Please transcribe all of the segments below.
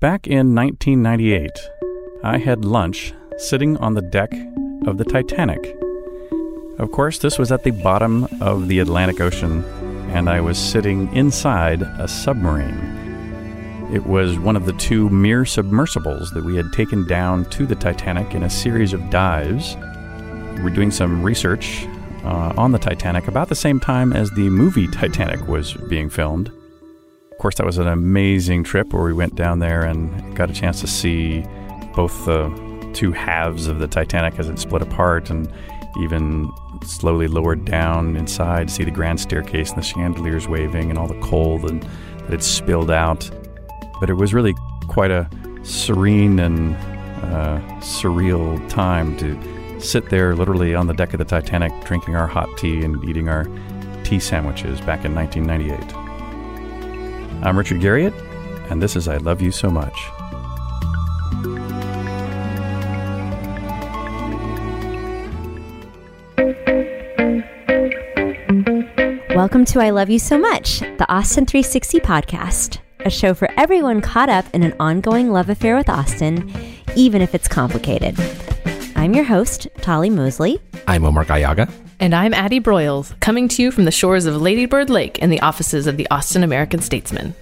Back in 1998, I had lunch sitting on the deck of the Titanic. Of course, this was at the bottom of the Atlantic Ocean, and I was sitting inside a submarine. It was one of the two Mir submersibles that we had taken down to the Titanic in a series of dives. We were doing some research uh, on the Titanic about the same time as the movie Titanic was being filmed. Of course, that was an amazing trip where we went down there and got a chance to see both the two halves of the Titanic as it split apart and even slowly lowered down inside, to see the grand staircase and the chandeliers waving and all the coal that, that had spilled out. But it was really quite a serene and uh, surreal time to sit there literally on the deck of the Titanic drinking our hot tea and eating our tea sandwiches back in 1998. I'm Richard Garriott, and this is I Love You So Much. Welcome to I Love You So Much, the Austin 360 podcast, a show for everyone caught up in an ongoing love affair with Austin, even if it's complicated. I'm your host, Tolly Moseley. I'm Omar Gallaga. And I'm Addie Broyles, coming to you from the shores of Ladybird Lake in the offices of the Austin American Statesman.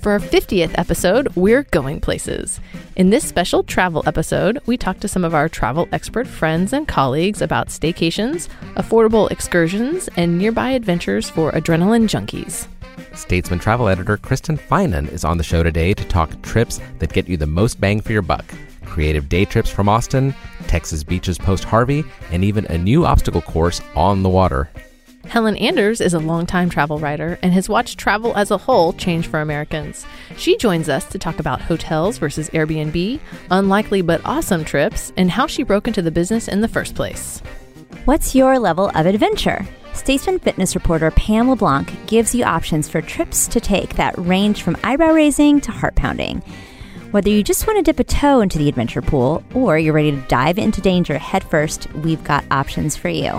For our 50th episode, we're going places. In this special travel episode, we talk to some of our travel expert friends and colleagues about staycations, affordable excursions, and nearby adventures for adrenaline junkies. Statesman travel editor Kristin Finan is on the show today to talk trips that get you the most bang for your buck. Creative day trips from Austin, Texas beaches post Harvey, and even a new obstacle course on the water. Helen Anders is a longtime travel writer and has watched travel as a whole change for Americans. She joins us to talk about hotels versus Airbnb, unlikely but awesome trips, and how she broke into the business in the first place. What's your level of adventure? Statesman fitness reporter Pam LeBlanc gives you options for trips to take that range from eyebrow raising to heart pounding. Whether you just want to dip a toe into the adventure pool or you're ready to dive into danger headfirst, we've got options for you.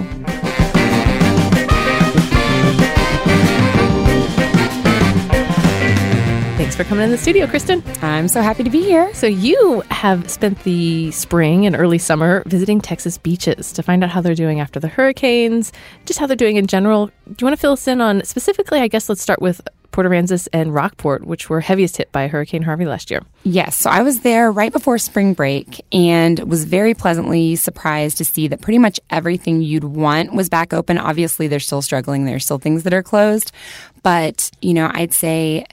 Thanks for coming in the studio, Kristin. I'm so happy to be here. So, you have spent the spring and early summer visiting Texas beaches to find out how they're doing after the hurricanes, just how they're doing in general. Do you want to fill us in on specifically? I guess let's start with Port Aransas and Rockport, which were heaviest hit by Hurricane Harvey last year. Yes. So I was there right before spring break and was very pleasantly surprised to see that pretty much everything you'd want was back open. Obviously, they're still struggling. There's still things that are closed. But, you know, I'd say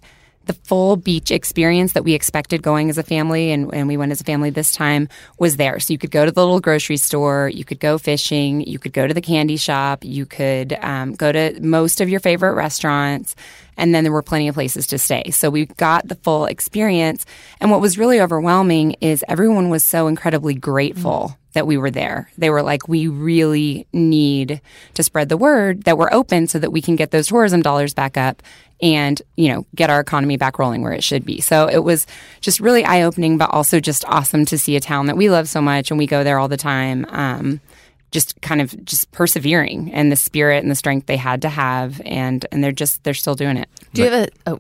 the full beach experience that we expected going as a family and, and we went as a family this time was there. So you could go to the little grocery store, you could go fishing, you could go to the candy shop, you could um, go to most of your favorite restaurants, and then there were plenty of places to stay. So we got the full experience. And what was really overwhelming is everyone was so incredibly grateful. Mm-hmm that we were there. They were like, we really need to spread the word that we're open so that we can get those tourism dollars back up and, you know, get our economy back rolling where it should be. So it was just really eye opening, but also just awesome to see a town that we love so much and we go there all the time. Um, just kind of just persevering and the spirit and the strength they had to have. And and they're just they're still doing it. Do you have a oh.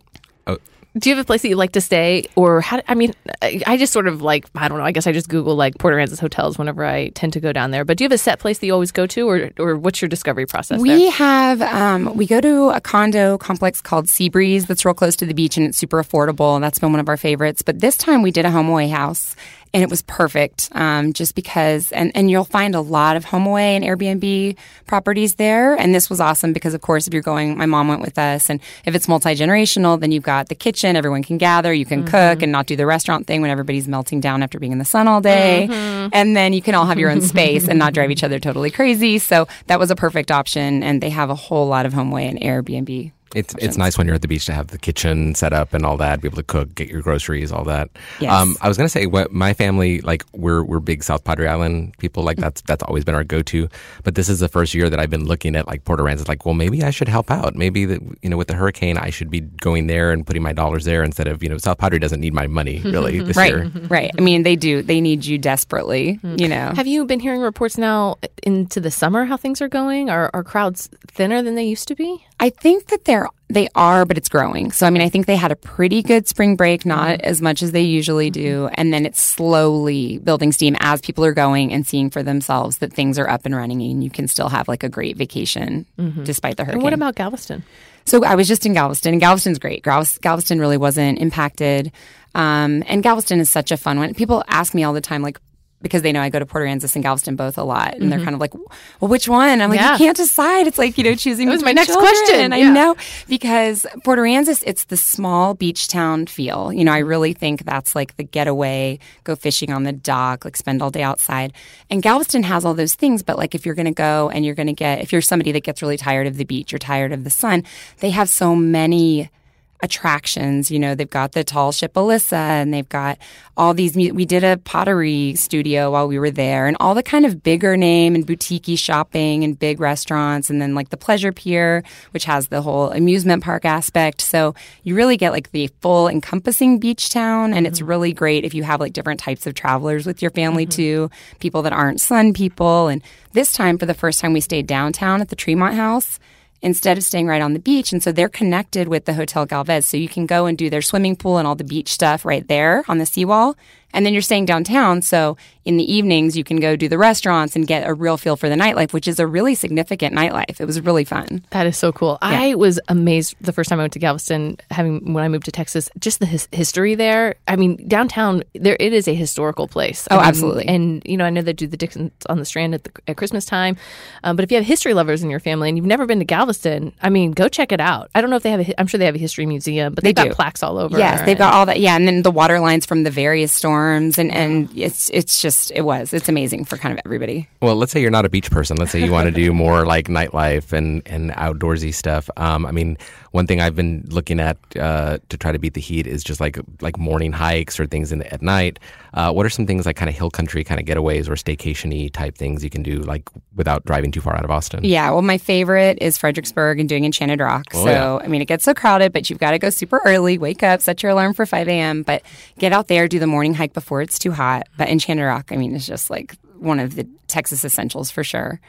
Do you have a place that you like to stay? Or how i mean i just sort of like i don't know i guess i just google like port aransas hotels whenever i tend to go down there. But do you have a set place that you always go to? Or, or what's your discovery process we there? have um, we go to a condo complex called seabreeze that's real close to the beach and it's super affordable. And that's been one of our favorites. But this time we did a HomeAway house and it was perfect um, just because and, and you'll find a lot of HomeAway and airbnb properties there and this was awesome because of course if you're going my mom went with us and if it's multi-generational then you've got the kitchen everyone can gather you can mm-hmm. cook and not do the restaurant thing when everybody's melting down after being in the sun all day mm-hmm. and then you can all have your own space and not drive each other totally crazy so that was a perfect option and they have a whole lot of HomeAway and airbnb it's it's nice when you're at the beach to have the kitchen set up and all that, be able to cook, get your groceries, all that. Yes. Um, I was gonna say what my family like we're we're big South Padre Island people. Like that's that's always been our go to. But this is the first year that I've been looking at like Port Aransas. Like, well, maybe I should help out. Maybe that you know with the hurricane, I should be going there and putting my dollars there instead of you know South Padre doesn't need my money really this right, year. Right. I mean, they do. They need you desperately. Mm. You know. Have you been hearing reports now into the summer how things are going? Are are crowds thinner than they used to be? I think that they're they are, but it's growing. So I mean, I think they had a pretty good spring break, not mm-hmm. as much as they usually do, mm-hmm. and then it's slowly building steam as people are going and seeing for themselves that things are up and running, and you can still have like a great vacation mm-hmm. despite the hurricane. And what about Galveston? So I was just in Galveston, and Galveston's great. Galveston really wasn't impacted. Um, and Galveston is such a fun one. People ask me all the time, like, because they know I go to Port Aransas and Galveston both a lot, and they're mm-hmm. kind of like, "Well, which one?" I'm like, Yeah. "You can't decide." It's like you know, choosing. That was my next children. question. I know because Port Aransas, it's the small beach town feel. You know, I really think that's like the getaway, go fishing on the dock, like spend all day outside. And Galveston has all those things, but like if you're going to go and you're going to get, if you're somebody that gets really tired of the beach, you're tired of the sun, they have so many attractions. You know, they've got the tall ship Elissa and they've got all these. We did a pottery studio while we were there and all the kind of bigger name and boutique shopping and big restaurants. And then like the Pleasure Pier, which has the whole amusement park aspect. So you really get like the full encompassing beach town. And it's mm-hmm. really great if you have like different types of travelers with your family mm-hmm. too, people that aren't sun people. And this time, for the first time, we stayed downtown at the Tremont House instead of staying right on the beach. And so they're connected with the Hotel Galvez. So you can go and do their swimming pool and all the beach stuff right there on the seawall. And then you're staying downtown. So in the evenings, you can go do the restaurants and get a real feel for the nightlife, which is a really significant nightlife. It was really fun. That is so cool. I was amazed the first time I went to Galveston, having when I moved to Texas, just the his- history there. I mean, downtown there it is a historical place. I Oh, mean, absolutely. And you know, I know they do the Dickens on the Strand at, the, at Christmas time, um, but if you have history lovers in your family and you've never been to Galveston, I mean, go check it out. I don't know if they have. A, I'm sure they have a history museum, but They they've got do. plaques all over. Yes, they've and- got all that. Yeah, and then the water lines from the various storms, and and it's it's just it was it's amazing for kind of everybody. Well, let's say you're not a beach person. Let's say you want to do more like nightlife and, and outdoorsy stuff. Um, I mean, one thing I've been looking at uh, to try to beat the heat is just like like morning hikes or things in the, at night. Uh, what are some things like kind of hill country kind of getaways or staycation-y type things you can do like without driving too far out of Austin? Yeah, well, my favorite is Fredericksburg and doing Enchanted Rock. Oh, so, yeah. I mean, it gets so crowded, but you've got to go super early, wake up, set your alarm for 5 a.m., but get out there, do the morning hike before it's too hot. But Enchanted Rock, I mean, is just like one of the Texas essentials for sure.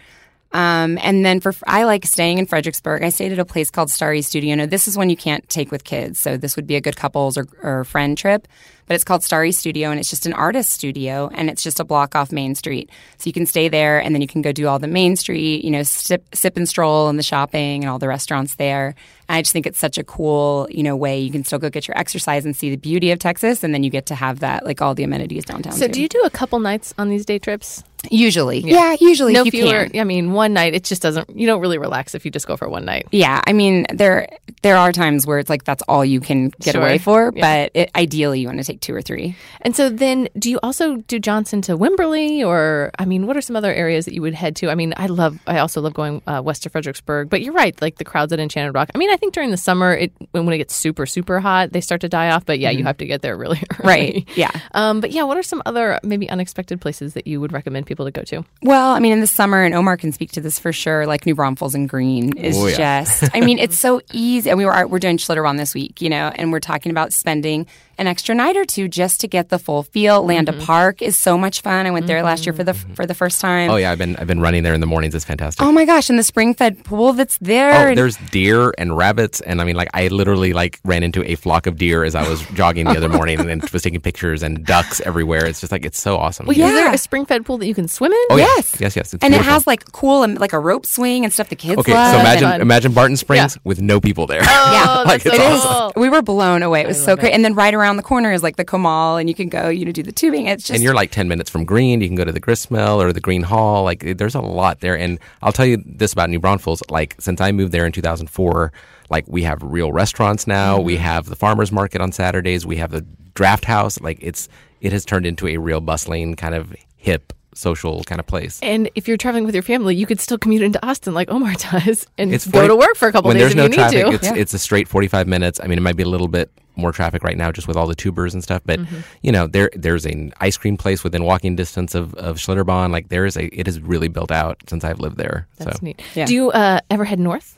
Um, and then for I like staying in Fredericksburg. I stayed at a place called Starry Studio. Now this is one you can't take with kids, so this would be a good couples or, or friend trip. But it's called Starry Studio, and it's just an artist studio, and it's just a block off Main Street. So you can stay there, and then you can go do all the Main Street, you know, sip, sip and stroll, and the shopping, and all the restaurants there. And I just think it's such a cool, you know, way you can still go get your exercise and see the beauty of Texas, and then you get to have that, like all the amenities downtown. So too. do you do a couple nights on these day trips? usually? Yeah, usually. no if you fewer. can. I mean, one night it just doesn't. You don't really relax if you just go for one night. Yeah, I mean there there are times where it's like that's all you can get Sure. away for, Yeah. but it, ideally you want to take two or three. And so then, do you also do Johnson to Wimberley, or I mean, what are some other areas that you would head to? I mean, I love, I also love going uh, west to Fredericksburg. But you're right, like the crowds at Enchanted Rock. I mean, I think during the summer, it when, when it gets super super hot, they start to die off. But yeah, you have to get there really early. Right, yeah. Um, but yeah, what are some other maybe unexpected places that you would recommend people to go to? Well, I mean in the summer, and Omar can speak to this for sure. Like New Braunfels and Gruene is Oh, yeah. just. I mean, it's so easy. And we were we're doing Schlitterbahn this week, you know, and we're talking about spending an extra night or two just to get the full feel. Landa Mm-hmm. Park is so much fun. I went there last year for the for the first time. Oh yeah, I've been I've been running there in the mornings. It's fantastic. Oh my gosh! And the spring fed pool that's there. Oh, there's deer and rabbits, and I mean, like, I literally like ran into a flock of deer as I was jogging the other morning, and, was taking pictures and ducks everywhere. It's just like it's so awesome. Well, Yeah. is there a spring fed pool that you can swim in? Oh, yeah. Yes. yes, yes. It's and it has like cool and like a rope swing and stuff the kids Okay, love. so imagine Fun. imagine Barton Springs with no people there. Oh, Like, that's it's so awesome. cool. We were blown away. It was so great. And then right around the corner is like the Comal, and you can go, you know, do the tubing. It's just and you're like 10 minutes from Gruene. You can go to the Gristmill or the Gruene Hall. Like, there's a lot there. And I'll tell you this about New Braunfels. Like, since I moved there in 2004, like, we have real restaurants now. We mm-hmm. have the farmer's market on Saturdays. We have the draft house. Like, it's, it has turned into a real bustling, kind of hip, social kind of place. And if you're traveling with your family, you could still commute into Austin like Omar does and It's go to work for a couple when days there's if no you need traffic, to. It's it's a straight 45 minutes. I mean, it might be a little bit more traffic right now just with all the tubers and stuff, but Mm-hmm. you know, there there's an ice cream place within walking distance of of Schlitterbahn. Like there is a it is really built out since I've lived there. That's so neat. Yeah. Do you uh, ever head north?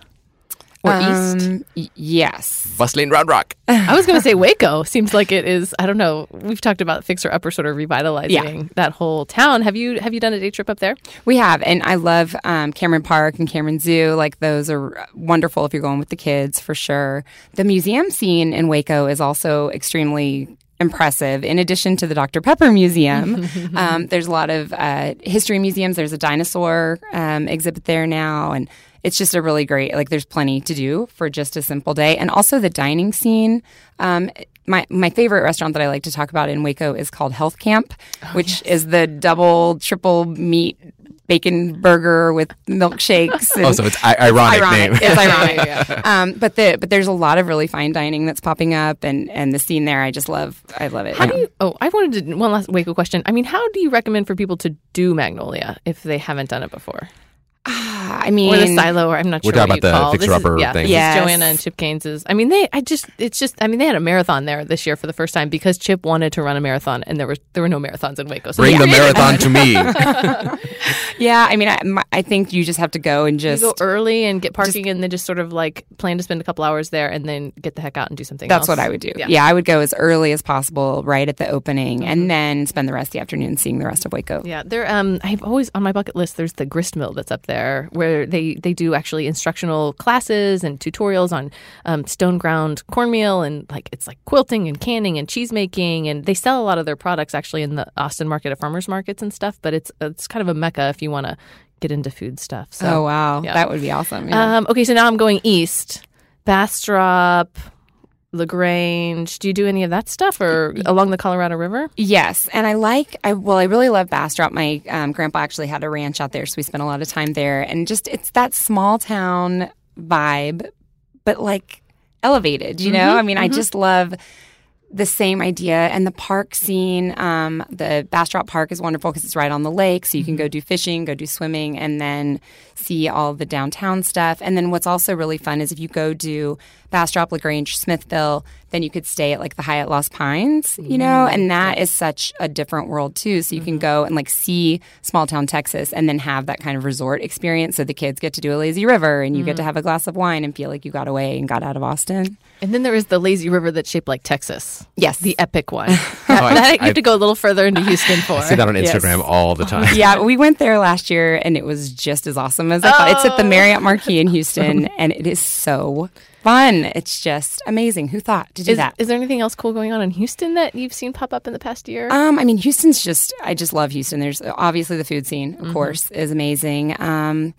Or east? Um, y- yes. Bustling Round Rock. I was going to say Waco. Seems like it is. I don't know. We've talked about fixer upper sort of revitalizing that whole town. Have you have you done a day trip up there? We have, and I love um, Cameron Park and Cameron Zoo. Like those are wonderful if you're going with the kids for sure. The museum scene in Waco is also extremely impressive. In addition to the Dr. Pepper Museum, um, there's a lot of uh, history museums. There's a dinosaur um, exhibit there now, and it's just a really great. Like there's plenty to do for just a simple day, and also the dining scene. Um, my my favorite restaurant that I like to talk about in Waco is called Health Camp, which is the double triple meat bacon burger with milkshakes. And Oh, so it's I- ironic, name. It's ironic. Um, but the but there's a lot of really fine dining that's popping up, and and the scene there, I just love. I love it. How do you? Oh, I wanted to one last Waco question. I mean, how do you recommend for people to do Magnolia if they haven't done it before, I mean, or the silo, or I'm not We're sure. talking what about you the. fixer upper yeah, thing. This Yes. is Joanna and Chip Gaines's. I mean, they. I just. It's just. I mean, they had a marathon there this year for the first time because Chip wanted to run a marathon, and there was there were no marathons in Waco. So Bring they the marathon to me. yeah. I mean, I, my, I think you just have to go and You just. go early and get parking, and then just sort of like plan to spend a couple hours there, and then get the heck out and do something. That's else. what I would do. Yeah. Yeah. I would go as early as possible, right at the opening, and then spend the rest of the afternoon seeing the rest of Waco. Yeah, there. Um, I've always on my bucket list. There's the grist mill that's up there, where they they do actually instructional classes and tutorials on um, stone ground cornmeal and like it's like quilting and canning and cheese making, and they sell a lot of their products actually in the Austin market at farmers markets and stuff. But it's it's kind of a mecca if you want to get into food stuff. So, oh wow, yeah. that would be awesome. Yeah. Um, okay, so now I'm going east, Bastrop. La Grange. Do you do any of that stuff or along the Colorado River? Yes, and I like. I well, I really love Bastrop. My um, grandpa actually had a ranch out there, so we spent a lot of time there. And just it's that small town vibe, but like elevated. You know, I mean, I just love the same idea and the park scene. Um, the Bastrop Park is wonderful because it's right on the lake, so you can go do fishing, go do swimming, and then see all the downtown stuff. And then what's also really fun is if you go do Bastrop, La Grange, Smithville, then you could stay at like the Hyatt Lost Pines, you know, mm-hmm. and that is such a different world too. So you can mm-hmm. go and like see small town Texas and then have that kind of resort experience. So the kids get to do a lazy river and you get to mm. have a glass of wine and feel like you got away and got out of Austin. And then there is the lazy river that's shaped like Texas. Yes. The epic one. that, oh, I- that you I- have to go a little further into Houston for. I see that on Yes. Instagram all the time. yeah, we went there last year and it was just as awesome as I thought. It's at the oh. Marriott Marquis in Houston and it is so fun. It's just amazing. Who thought to do Is, that? is there anything else cool going on in Houston that you've seen pop up in the past year? Um, I mean, Houston's just, I just love Houston. There's obviously the food scene, of course, is amazing. Um,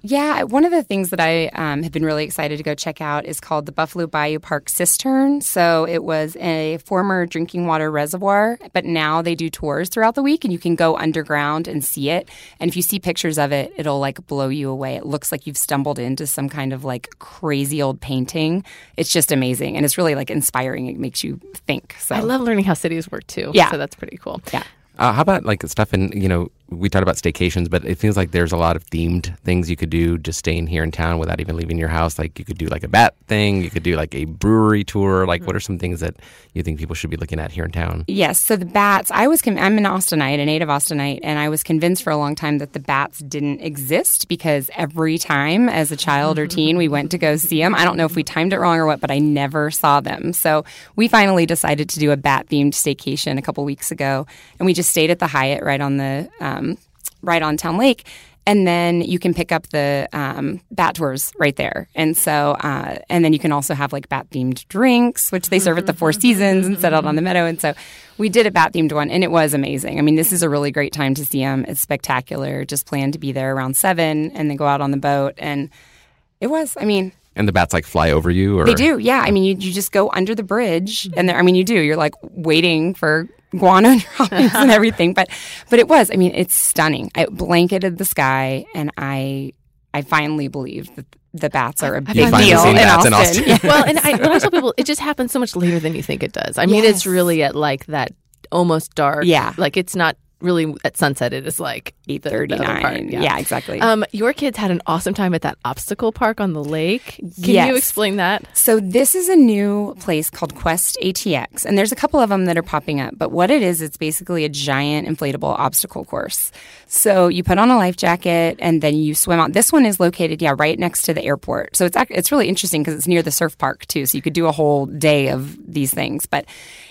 yeah, one of the things that I um, have been really excited to go check out is called the Buffalo Bayou Park Cistern. So it was a former drinking water reservoir, but now they do tours throughout the week and you can go underground and see it. And if you see pictures of it, it'll like blow you away. It looks like you've stumbled into some kind of like crazy old painting. It's just amazing and it's really like inspiring. It makes you think. So I love learning how cities work too. Yeah. So that's pretty cool. yeah. Uh, how about like stuff in you know we talked about staycations, but it feels like there's a lot of themed things you could do just staying here in town without even leaving your house. Like you could do like a bat thing, you could do like a brewery tour. Like what are some things that you think people should be looking at here in town? Yes. So the bats, I was, I'm an Austinite, a native Austinite, and I was convinced for a long time that the bats didn't exist because every time as a child or teen we went to go see them, I don't know if we timed it wrong or what, but I never saw them. So we finally decided to do a bat themed staycation a couple weeks ago, and we just stayed at the Hyatt right on the, um, right on Town Lake. And then you can pick up the um, bat tours right there. And so, uh, and then you can also have like bat themed drinks, which they serve at the Four Seasons and set out on the meadow. And so we did a bat themed one and it was amazing. I mean, this is a really great time to see them. It's spectacular. Just plan to be there around seven and then go out on the boat. And it was, I mean, And the bats like fly over you, or they do. Yeah. I mean, you, you just go under the bridge and there, I mean, you do. You're like waiting for guano droppings and everything. But, but it was, I mean, it's stunning. It blanketed the sky and I, I finally believe that the bats are a big deal seen in bats in Austin. Austin. Yeah. well, and I, when I tell people, it just happens so much later than you think it does. I mean, it's really at like that almost dark. Yeah. Like it's not really at sunset it is like Eight thirty nine. Yeah. exactly. Um, your kids had an awesome time at that obstacle park on the lake. Can Yes. you explain that? So this is a new place called Quest ATX, and there's a couple of them that are popping up. But what it is, it's basically a giant inflatable obstacle course. So you put on a life jacket and then you swim out. This one is located, yeah, right next to the airport. So it's it's really interesting because it's near the surf park too. So you could do a whole day of these things. But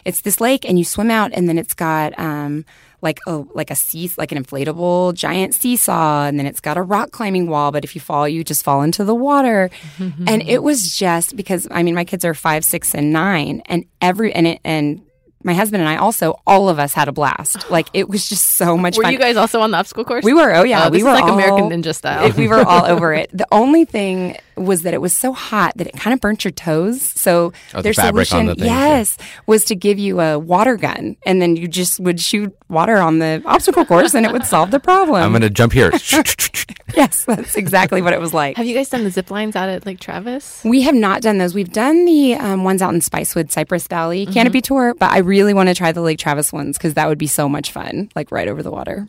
it's this lake, and you swim out, and then it's got. Um, like a like a sea like an inflatable giant seesaw and then it's got a rock climbing wall but if you fall you just fall into the water and it was just because i mean my kids are five six and nine and every and it and my husband and i also all of us had a blast like it was just so much Were fun you guys also on the obstacle course? we were oh yeah Oh, we this were is like all, American Ninja style. it- we were all over it the only thing was that it was so hot that it kind of burnt your toes so Oh, the their fabric on solution the things, yeah. yes was to give you a water gun and then you just would shoot water on the obstacle course and it would solve the problem I'm going to jump here. yes that's exactly what it was like Have you guys done the zip lines out at Lake Travis? we have not done those. We've done the um, ones out in Spicewood, Cypress Valley Mm-hmm. canopy tour, but I really want to try the Lake Travis ones because that would be so much fun, like right over the water.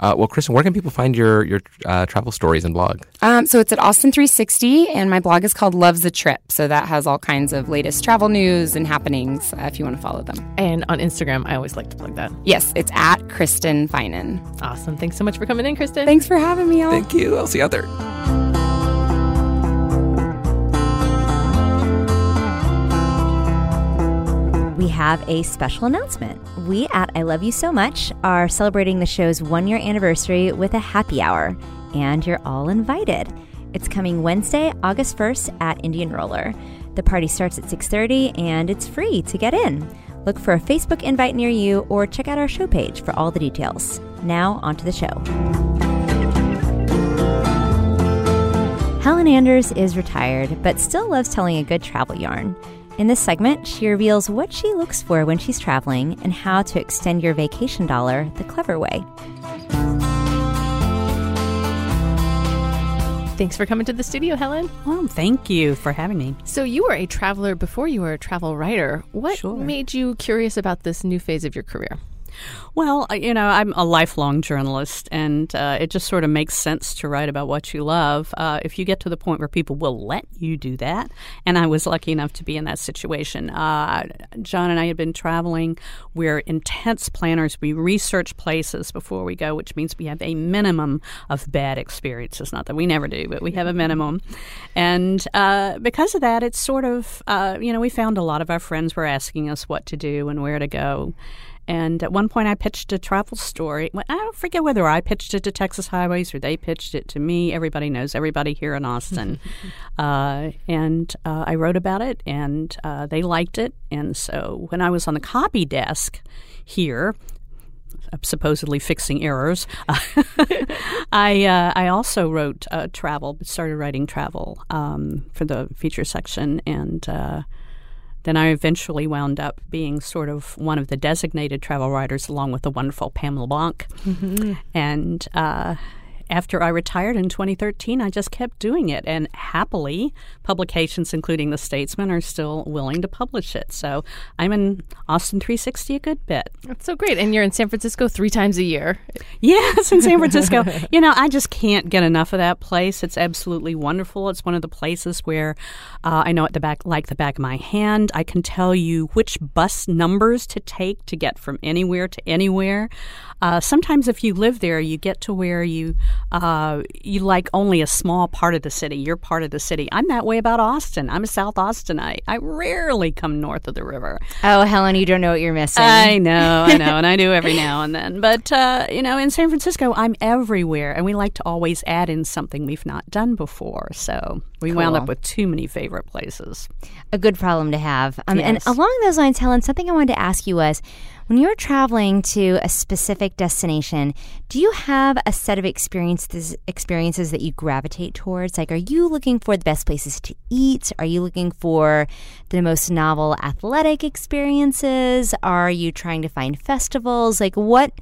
uh, well, Kristin, where can people find your your uh, travel stories and blog? Um, so it's at Austin 360, and my blog is called Loves a Trip. So that has all kinds of latest travel news and happenings uh, if you want to follow them. And on Instagram, I always like to plug that. Yes, it's at Kristin Finan. Awesome. Thanks so much for coming in, Kristin. Thanks for having me, all. Thank you. I'll see you out there. we have a special announcement. We at I Love You So Much are celebrating the show's one year anniversary with a happy hour, and you're all invited. It's coming Wednesday, August 1st at Indian Roller. The party starts at 6:30 and it's free to get in. Look for a Facebook invite near you or check out our show page for all the details. Now, onto the show. Helen Anders is retired, but still loves telling a good travel yarn. In this segment, she reveals what she looks for when she's traveling and how to extend your vacation dollar the clever way. Thanks for coming to the studio, Helen. Well, thank you for having me. So, you were a traveler before you were a travel writer. What Sure. made you curious about this new phase of your career? Well, you know, I'm a lifelong journalist, and uh, it just sort of makes sense to write about what you love uh, if you get to the point where people will let you do that. And I was lucky enough to be in that situation. Uh, John and I had been traveling. We're intense planners. We research places before we go, which means we have a minimum of bad experiences. Not that we never do, but we have a minimum. And uh, because of that, it's sort of, uh, you know, we found a lot of our friends were asking us what to do and where to go. And at one point, I pitched a travel story. I don't forget whether I pitched it to Texas Highways or they pitched it to me. Everybody knows everybody here in Austin. uh, and uh, I wrote about it, and uh, they liked it. And so when I was on the copy desk here, supposedly fixing errors. I uh, I also wrote uh, travel, started writing travel um, for the feature section, and uh, then I eventually wound up being sort of one of the designated travel writers, along with the wonderful Pam LeBlanc. And uh, after I retired in 2013, I just kept doing it, and happily, publications, including The Statesman, are still willing to publish it. So I'm in Austin 360 a good bit. That's so great. And you're in San Francisco three times a year. Yes, in San Francisco. you know, I just can't get enough of that place. It's absolutely wonderful. It's one of the places where uh, I know at the back, like the back of my hand, I can tell you which bus numbers to take to get from anywhere to anywhere. Uh, sometimes, if you live there, you get to where you uh, you like only a small part of the city. You're part of the city. I'm that way about Austin. I'm a South Austinite. I rarely come north of the river. Oh, Helen, you don't know what you're missing. I know, I know, and I do every now and then. But uh, you know, in San Francisco, I'm everywhere, and we like to always add in something we've not done before. So we wound up with too many favorite places. a good problem to have. Um, And along those lines, Helen, something I wanted to ask you was when you're traveling to a specific destination, do you have a set of experiences experiences that you gravitate towards? Like, are you looking for the best places to eat? Are you looking for the most novel athletic experiences? Are you trying to find festivals? Like, what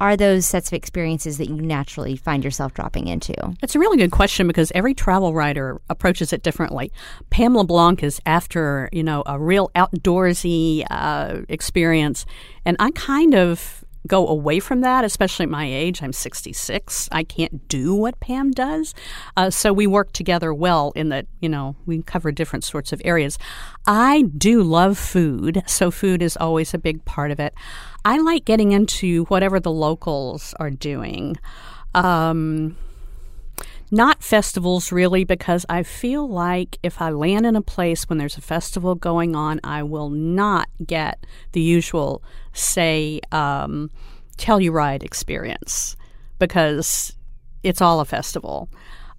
are those sets of experiences that you naturally find yourself dropping into? It's a really good question because every travel writer approaches it differently. Pam LeBlanc is after you know a real outdoorsy uh, experience, and I kind of go away from that, especially at my age. I'm 66. I can't do what Pam does. Uh, so we work together well in that, you know, we cover different sorts of areas. I do love food, so food is always a big part of it. I like getting into whatever the locals are doing. Um, not festivals really, because I feel like if I land in a place when there's a festival going on, I will not get the usual, say, um, Telluride experience because it's all a festival.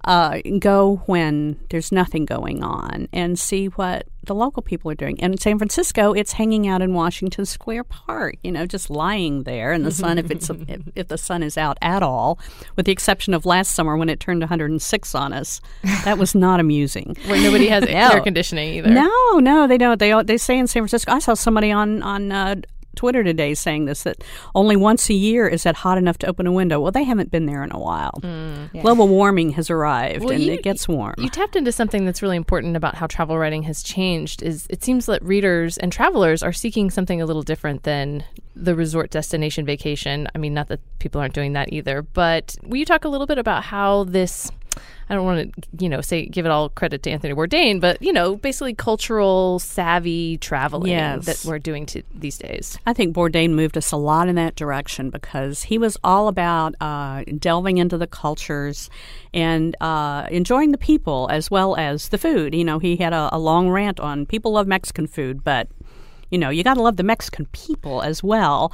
Uh, go when there's nothing going on and see what the local people are doing. And in San Francisco, it's hanging out in Washington Square Park, you know, just lying there in the sun if it's if, if the sun is out at all, with the exception of last summer when it turned 106 on us. That was not amusing. Where nobody has No. air conditioning either. No, no, they don't. They they say in San Francisco. I saw somebody on on uh, Twitter today saying this that only once a year is it hot enough to open a window. Well, they haven't been there in a while. Mm, Global warming has arrived, Well, and you- it gets warm. You tapped into something that's really important about how travel writing has changed. Is it seems that readers and travelers are seeking something a little different than the resort destination vacation. I mean, not that people aren't doing that either, but will you talk a little bit about how this? I don't want to, you know, say give it all credit to Anthony Bourdain, but you know, basically cultural savvy traveling Yes. that we're doing to these days. I think Bourdain moved us a lot in that direction because he was all about uh, delving into the cultures and uh, enjoying the people as well as the food. You know, he had a, a long rant on people love Mexican food, but you know you got to love the Mexican people as well.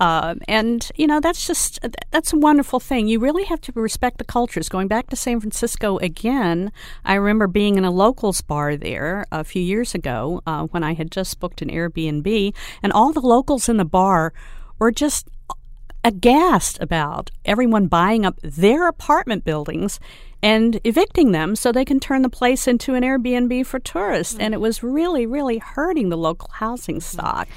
Um and you know that's just that's a wonderful thing. You really have to respect the cultures. Going back to San Francisco again, I remember being in a locals bar there a few years ago uh, when I had just booked an Airbnb, and all the locals in the bar were just aghast about everyone buying up their apartment buildings and evicting them so they can turn the place into an Airbnb for tourists. And it was really, really hurting the local housing stock.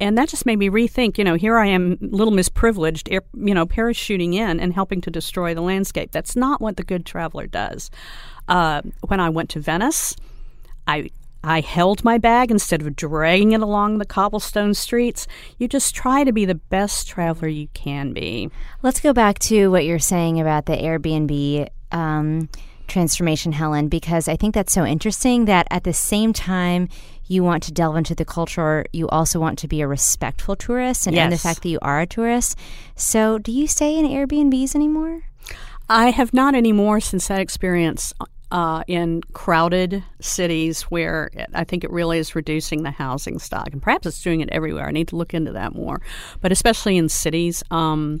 And that just made me rethink, you know, here I am, a little misprivileged, you know, parachuting in and helping to destroy the landscape. That's not what the good traveler does. Uh, when I went to Venice, I I held my bag instead of dragging it along the cobblestone streets. You just try to be the best traveler you can be. Let's go back to what you're saying about the Airbnb um, transformation, Helen, because I think that's so interesting that at the same time you want to delve into the culture, you also want to be a respectful tourist and, and the fact that you are a tourist. So, do you stay in Airbnbs anymore? I have not anymore since that experience uh, in crowded cities where I think it really is reducing the housing stock. And perhaps it's doing it everywhere. I need to look into that more. But especially in cities, um,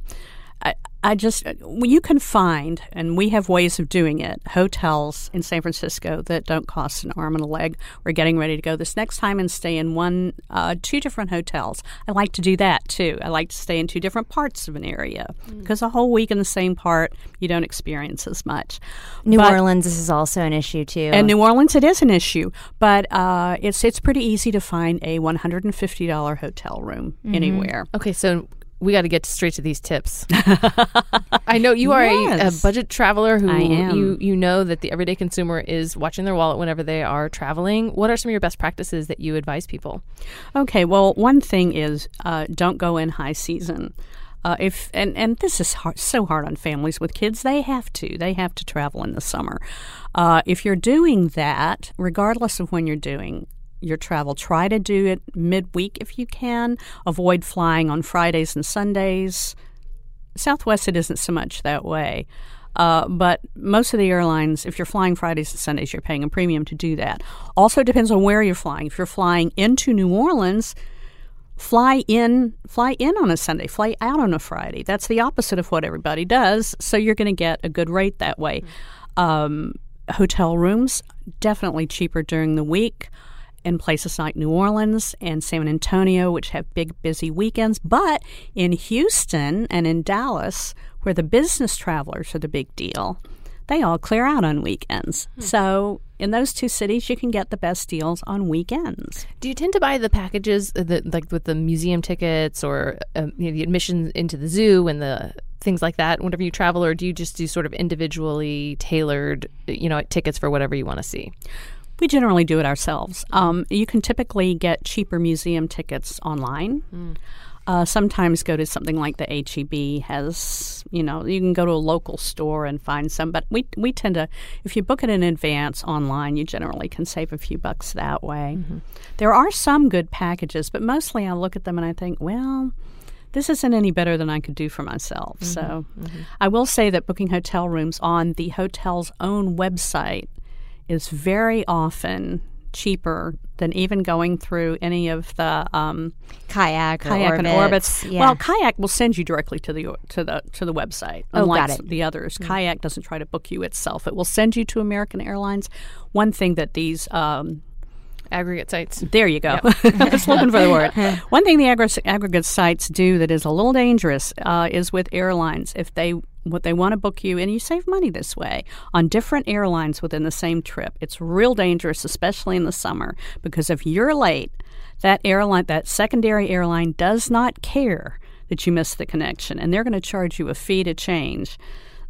I, I just, you can find, and we have ways of doing it, hotels in San Francisco that don't cost an arm and a leg. We're getting ready to go this next time and stay in one, uh, two different hotels. I like to do that too. I like to stay in two different parts of an area because a whole week in the same part, you don't experience as much. New But- Orleans, this is also an issue too. and New Orleans, it is an issue, but uh, it's it's pretty easy to find a one hundred and fifty dollar hotel room anywhere. Okay, so we got to get straight to these tips. I know you are a, a budget traveler who I am. you you know that the everyday consumer is watching their wallet whenever they are traveling. What are some of your best practices that you advise people? Okay, well, one thing is uh, don't go in high season. Uh, if and and this is hard, so hard on families with kids. They have to. They have to travel in the summer. Uh, if you're doing that, regardless of when you're doing your travel, try to do it midweek if you can. Avoid flying on Fridays and Sundays. Southwest, it isn't so much that way. Uh, but most of the airlines, if you're flying Fridays and Sundays, you're paying a premium to do that. Also depends on where you're flying. If you're flying into New Orleans, fly in fly in on a Sunday, fly out on a Friday. That's the opposite of what everybody does. So you're going to get a good rate that way. Um, hotel rooms definitely cheaper during the week in places like New Orleans and San Antonio, which have big busy weekends. But in Houston and in Dallas, where the business travelers are the big deal, they all clear out on weekends. So in those two cities, you can get the best deals on weekends. Do you tend to buy the packages, uh, the, like with the museum tickets or um, you know, the admission into the zoo and the things like that whenever you travel, or do you just do sort of individually tailored, you know, tickets for whatever you want to see? We generally do it ourselves. Um, you can typically get cheaper museum tickets online. Uh, sometimes go to something like the HEB has, you know, you can go to a local store and find some. But we we tend to, if you book it in advance online, you generally can save a few bucks that way. There are some good packages, but mostly I look at them and I think, well, this isn't any better than I could do for myself. So I will say that booking hotel rooms on the hotel's own website is very often cheaper than even going through any of the um, Kayak, or kayak and Orbitz. Yeah. Well, kayak will send you directly to the to the to the website. Oh, unlike got it. The others, kayak doesn't try to book you itself. It will send you to American Airlines. One thing that these um, Aggregate sites. there you go. I was looking for the word. One thing the aggr- aggregate sites do that is a little dangerous uh, is with airlines. If they what they want to book you, and you save money this way on different airlines within the same trip. It's real dangerous, especially in the summer, because if you're late, that airline, that secondary airline, does not care that you missed the connection, and they're going to charge you a fee to change.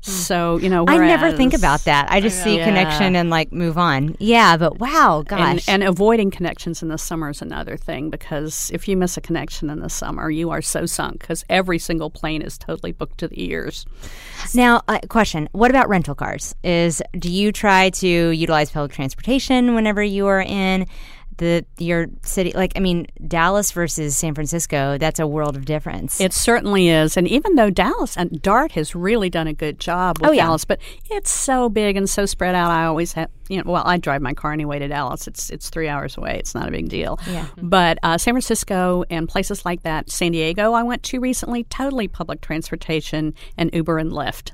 So you know, I never think about that. I just see Yeah. connection and like move on. Yeah, but wow, gosh. And, and avoiding connections in the summer is another thing because if you miss a connection in the summer, you are so sunk because every single plane is totally booked to the ears. Now, uh, question: What about rental cars? Is do you try to utilize public transportation whenever you are in the your city? Like, I mean, Dallas versus San Francisco. That's a world of difference. It certainly is. And even though Dallas and Dart has really done a good job with Oh, yeah. Dallas, but it's so big and so spread out. I always have, you know, well, I drive my car anyway to Dallas. It's it's three hours away. It's not a big deal. Yeah. But uh, San Francisco and places like that, San Diego, I went to recently, totally public transportation and Uber and Lyft.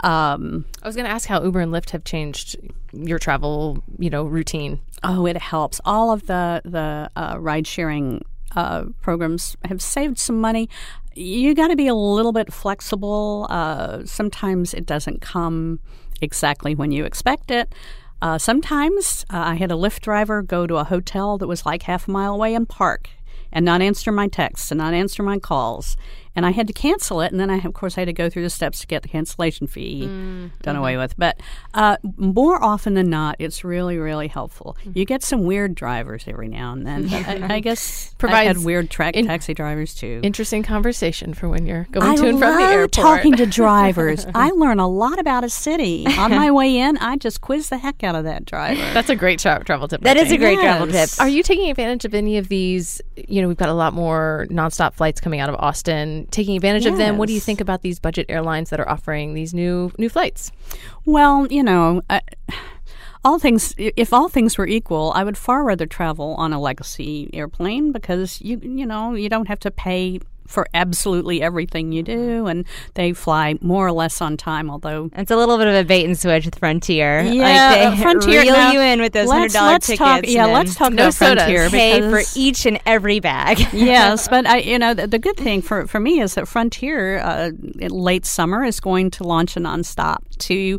Um, I was going to ask how Uber and Lyft have changed your travel, you know, routine. Oh, it helps. All of the the uh, ride sharing uh, programs have saved some money. You got to be a little bit flexible. Uh, sometimes it doesn't come exactly when you expect it. Uh, sometimes uh, I had a Lyft driver go to a hotel that was like half a mile away and park and not answer my texts and not answer my calls. And I had to cancel it. And then I, of course, I had to go through the steps to get the cancellation fee mm, done away mm-hmm. with. But uh, more often than not, it's really, really helpful. Mm-hmm. You get some weird drivers every now and then. I, I guess I've Provides had weird tra- in- taxi drivers too. Interesting conversation for when you're going I to and from the love airport. talking to drivers. I learn a lot about a city. On my way in, I just quiz the heck out of that driver. That's a great tra- travel tip. that I is a think. great travel tip. Are you taking advantage of any of these? You know, we've got a lot more nonstop flights coming out of Austin. Taking advantage of them. What do you think about these budget airlines that are offering these new new flights? Well, you know, uh, all things. If all things were equal, I would far rather travel on a legacy airplane because you you know you don't have to pay for absolutely everything you do, and they fly more or less on time. Although It's a little bit of a bait and switch with Frontier. Yeah, like they Frontier- reel now, you in with those hundred let's- tickets. talk- yeah, let's talk No about. Frontier Pay for each and every bag. yes, but I, you know, the, the good thing for, for me is that Frontier, uh, late summer, is going to launch a nonstop to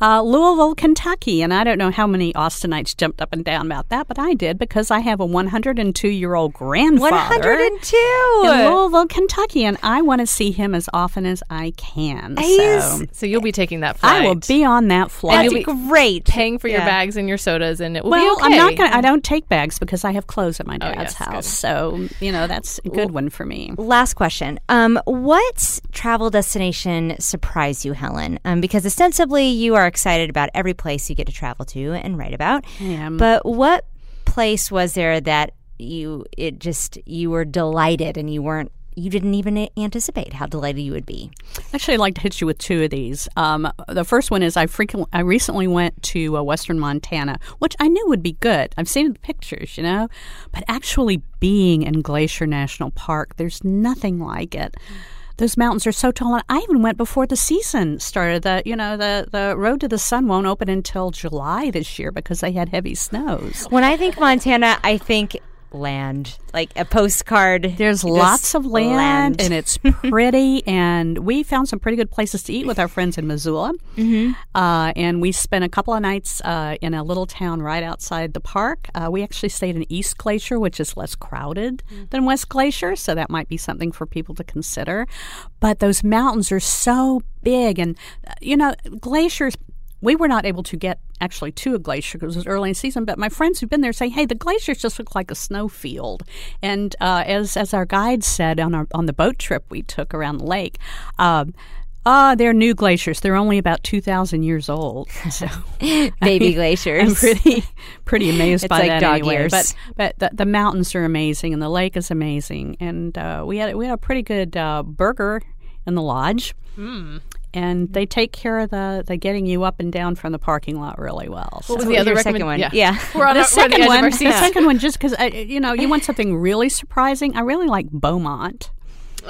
uh, Louisville, Kentucky, and I don't know how many Austinites jumped up and down about that, but I did because I have a 102 year old grandfather. One hundred and In. Louisville, Kentucky, and I want to see him as often as I can. So So you'll be taking that flight. I will be on that flight. That's great. paying for your Yeah. bags and your sodas, and it will well, be okay. I'm not gonna. I don't take bags because I have clothes at my Oh, dad's yes, house. good. So you know that's a good one for me. Last question. Um, what travel destination surprised you, Helen? Um, because ostensibly you are excited about every place you get to travel to and write about. am. But what place was there that you it just you were delighted and you weren't you didn't even anticipate how delighted you would be? Actually, I'd like to hit you with two of these. Um, the first one is I frequently, I recently went to uh, Western Montana, which I knew would be good. I've seen the pictures, you know, but actually being in Glacier National Park, there's nothing like it. Those mountains are so tall, and I even went before the season started. The you know the the road to the sun won't open until July this year because they had heavy snows. When I think Montana, I think land, like a postcard. There's lots of land, and it's pretty. and we found some pretty good places to eat with our friends in Missoula. Mm-hmm. Uh, and we spent a couple of nights uh, in a little town right outside the park. Uh, we actually stayed in East Glacier, which is less crowded than West Glacier, so that might be something for people to consider. But those mountains are so big, and uh, you know, glaciers we were not able to get actually to a glacier because it was early in season. But my friends who've been there say, "Hey, the glaciers just look like a snow field." And uh, as as our guide said on our on the boat trip we took around the lake. Um, Ah, they're new glaciers. They're only about two thousand years old. So Baby glaciers. I'm pretty pretty amazed by like that dog anyway. years. But but the, the mountains are amazing and the lake is amazing. And uh, we had we had a pretty good uh, burger in the lodge. Hmm. And they take care of the, the getting you up and down from the parking lot really well. So What was the other second one? Yeah. Yeah. We're on, the our, we're on the second one, the second one, just because you know you want something really surprising. I really like Beaumont.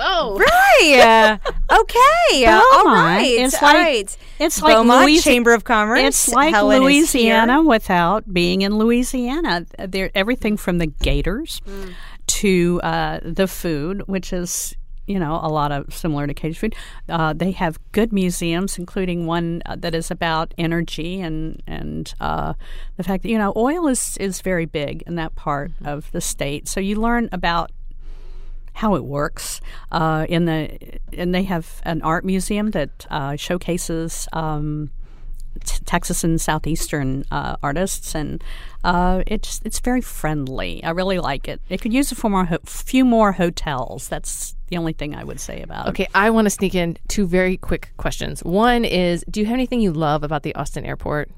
Oh, Right. okay. Uh, all Beaumont. right. It's like- right. It's like Beaumont Louisi- Chamber of Commerce. It's like Helen Louisiana without being in Louisiana. There, everything from the gators Mm. to uh, the food, which is you know a lot of similar to Cajun food. Uh, they have good museums, including one uh, that is about energy and and uh, the fact that you know oil is is very big in that part Mm-hmm. of the state. So you learn about how it works uh, in the and they have an art museum that uh, showcases um, t- Texas and southeastern uh, artists and uh, it's it's very friendly. I really like it. It could use a few more ho- few more hotels. That's the only thing I would say about it. okay. I want to sneak in two very quick questions. One is, do you have anything you love about the Austin airport,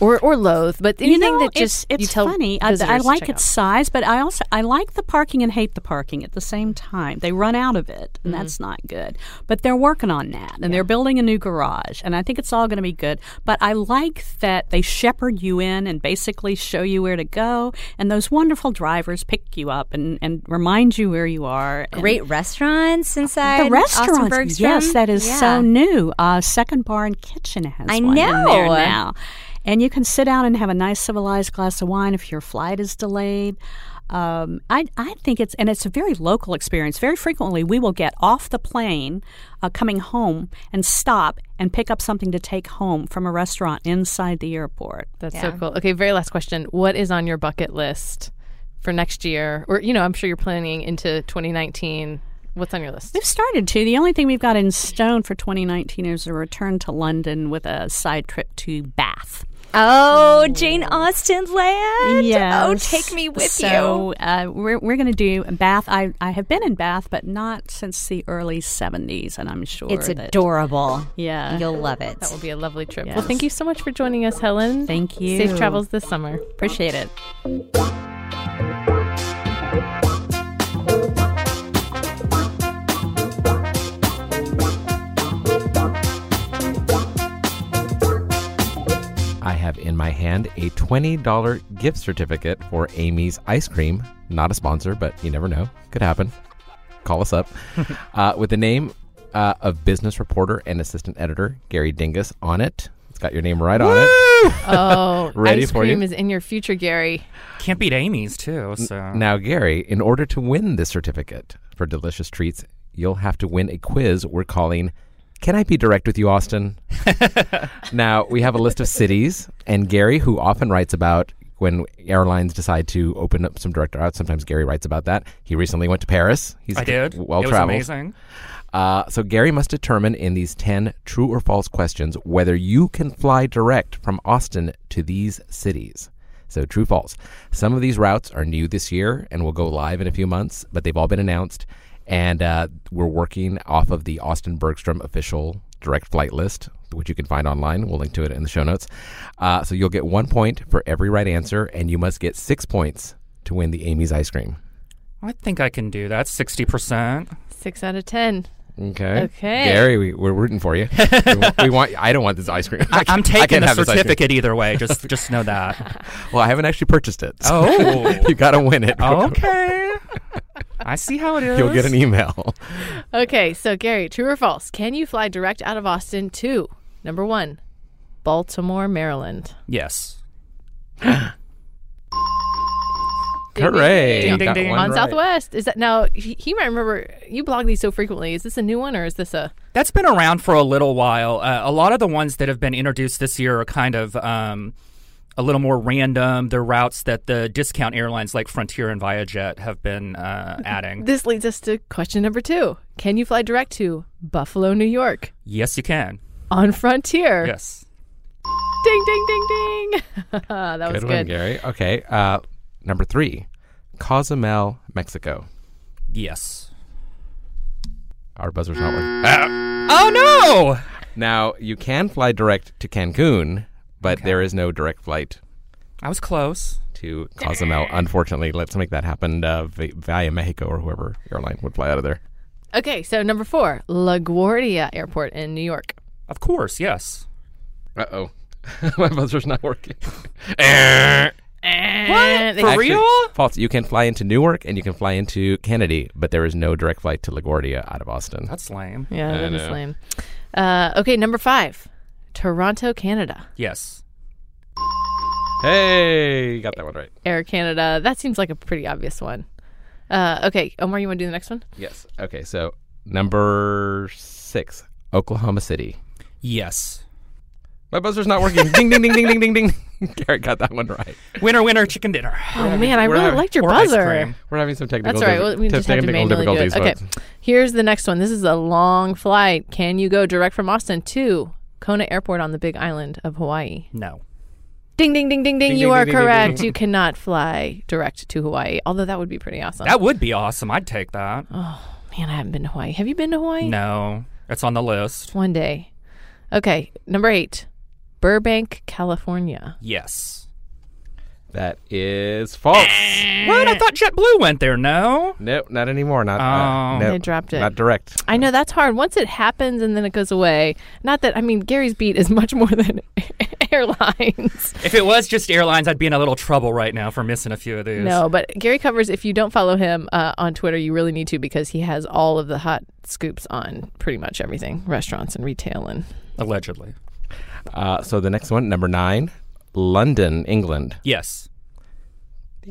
or or loathe, but anything you know, that just it's, it's funny. I, I like its out? size, but I also I like the parking and hate the parking at the same time. They run out of it, and that's not good. But they're working on that, and they're building a new garage, and I think it's all going to be good. But I like that they shepherd you in and basically show you where to go, and those wonderful drivers pick you up and, and remind you where you are. Great restaurants inside. the restaurants, yes, that is Yeah. so new. Uh, Second Bar and Kitchen has I one in know. there now, and you can sit down and have a nice civilized glass of wine if your flight is delayed. Um, I, I think it's and it's a very local experience. Very frequently, we will get off the plane, uh, coming home, and stop and pick up something to take home from a restaurant inside the airport. That's so cool. Okay, very last question. What is on your bucket list for next year? Or you know, I'm sure you're planning into 2019. What's on your list? We've started to. The only thing we've got in stone for 2019 is a return to London with a side trip to Bath. Oh, Jane Austen land. Yes. Oh, take me with you. so, uh, we're we're going to do Bath. I I have been in Bath, but not since the early '70s, and I'm sure. It's that- adorable. Yeah, You'll love it. That will be a lovely trip. Well, thank you so much for joining us, Helen. Thank you. Safe travels this summer. appreciate it. Have in my hand a $20 gift certificate for Amy's Ice Cream. Not a sponsor, but you never know. Could happen. Call us up. uh, with the name uh, of business reporter and assistant editor Gary Dinges on it. It's got your name right on it. Oh, Ready ice for you? cream is in your future, Gary. Can't beat Amy's too. So Now, Gary, in order to win this certificate for delicious treats, you'll have to win a quiz we're calling Can I Be Direct with You, Austin? now, we have a list of cities, and Gary, who often writes about when airlines decide to open up some direct routes, sometimes Gary writes about that. He recently went to Paris. He's I did. well traveled. amazing. Uh, so Gary must determine in these 10 true or false questions whether you can fly direct from Austin to these cities. So true false. Some of these routes are new this year and will go live in a few months, but they've all been announced. And uh, we're working off of the Austin Bergstrom official direct flight list, which you can find online. We'll link to it in the show notes. Uh, so you'll get one point for every right answer, and you must get six points to win the Amy's ice cream. I think I can do that. Sixty percent. Six out of ten. Okay. Okay. Gary, we, we're rooting for you. we, want, we want. I don't want this ice cream. I I taking the have this ice cream. certificate either way. Just just know that. Well, I haven't actually purchased it. so Oh. you got to win it. Oh, okay. I see how it is. You'll get an email. Okay, so Gary, true or false? Can you fly direct out of Austin to number one, Baltimore, Maryland? Yes. Hooray! Ding, You ding, got ding. On right. Southwest. Is that now? He, he might remember. You blog these so frequently. Is this a new one or is this a? That's been around for a little while. Uh, a lot of the ones that have been introduced this year are kind of um, a little more random. They're routes that the discount airlines like Frontier and Viajet have been uh, adding. This leads us to question number two. Can you fly direct to Buffalo, New York yes, you can. on Frontier? Yes. ding, ding, ding, ding. that was good, good. one, Gary. Okay, uh, number three, Cozumel, Mexico. Yes. Our buzzer's not working. Oh no! Now you can fly direct to Cancun, but there is no direct flight I was close. to Cozumel. Unfortunately, let's make that happen uh, via Mexico or whoever airline would fly out of there. Okay, so number four, LaGuardia Airport in New York. Of course, yes. Uh oh, my buzzer's not working. And For Actually, real? False. You can fly into Newark and you can fly into Kennedy, but there is no direct flight to LaGuardia out of Austin. That's lame. Yeah, I that is know. lame. Uh, okay, number five, Toronto, Canada. Yes. Hey, you got that one right. Air Canada. That seems like a pretty obvious one. Uh, okay, Omar, you want to do the next one? Yes. Okay, so number six, Oklahoma City. Yes. My buzzer's not working. ding, ding, ding, ding, ding, ding, ding. Garrett got that one right. Winner, winner, chicken dinner. Oh man, I really having- liked your or ice buzzer. cream. We're having some technical, That's all right. diffi- Well, we te- just have to technical manually do it. difficulties. Okay. folks. Here's the next one. This is a long flight. Can you go direct from Austin to Kona Airport on the Big Island of Hawaii? No. Ding, ding, ding, ding, ding. Ding, you ding, are ding, ding, ding, correct. ding. You cannot fly direct to Hawaii, although that would be pretty awesome. That would be awesome. I'd take that. Oh man, I haven't been to Hawaii. Have you been to Hawaii? No. It's on the list. One day. Okay, number eight, Burbank, California. Yes. That is false. What? I thought JetBlue went there. No. nope, not anymore. Not. Oh. Uh, nope, They dropped it. Not direct. I know that's hard. Once it happens and then it goes away. Not that I mean Gary's beat is much more than airlines. If it was just airlines, I'd be in a little trouble right now for missing a few of these. No, but Gary covers. If you don't follow him uh, on Twitter, you really need to because he has all of the hot scoops on pretty much everything, restaurants and retail and Allegedly. Uh, so the next one, number nine, London, England. Yes.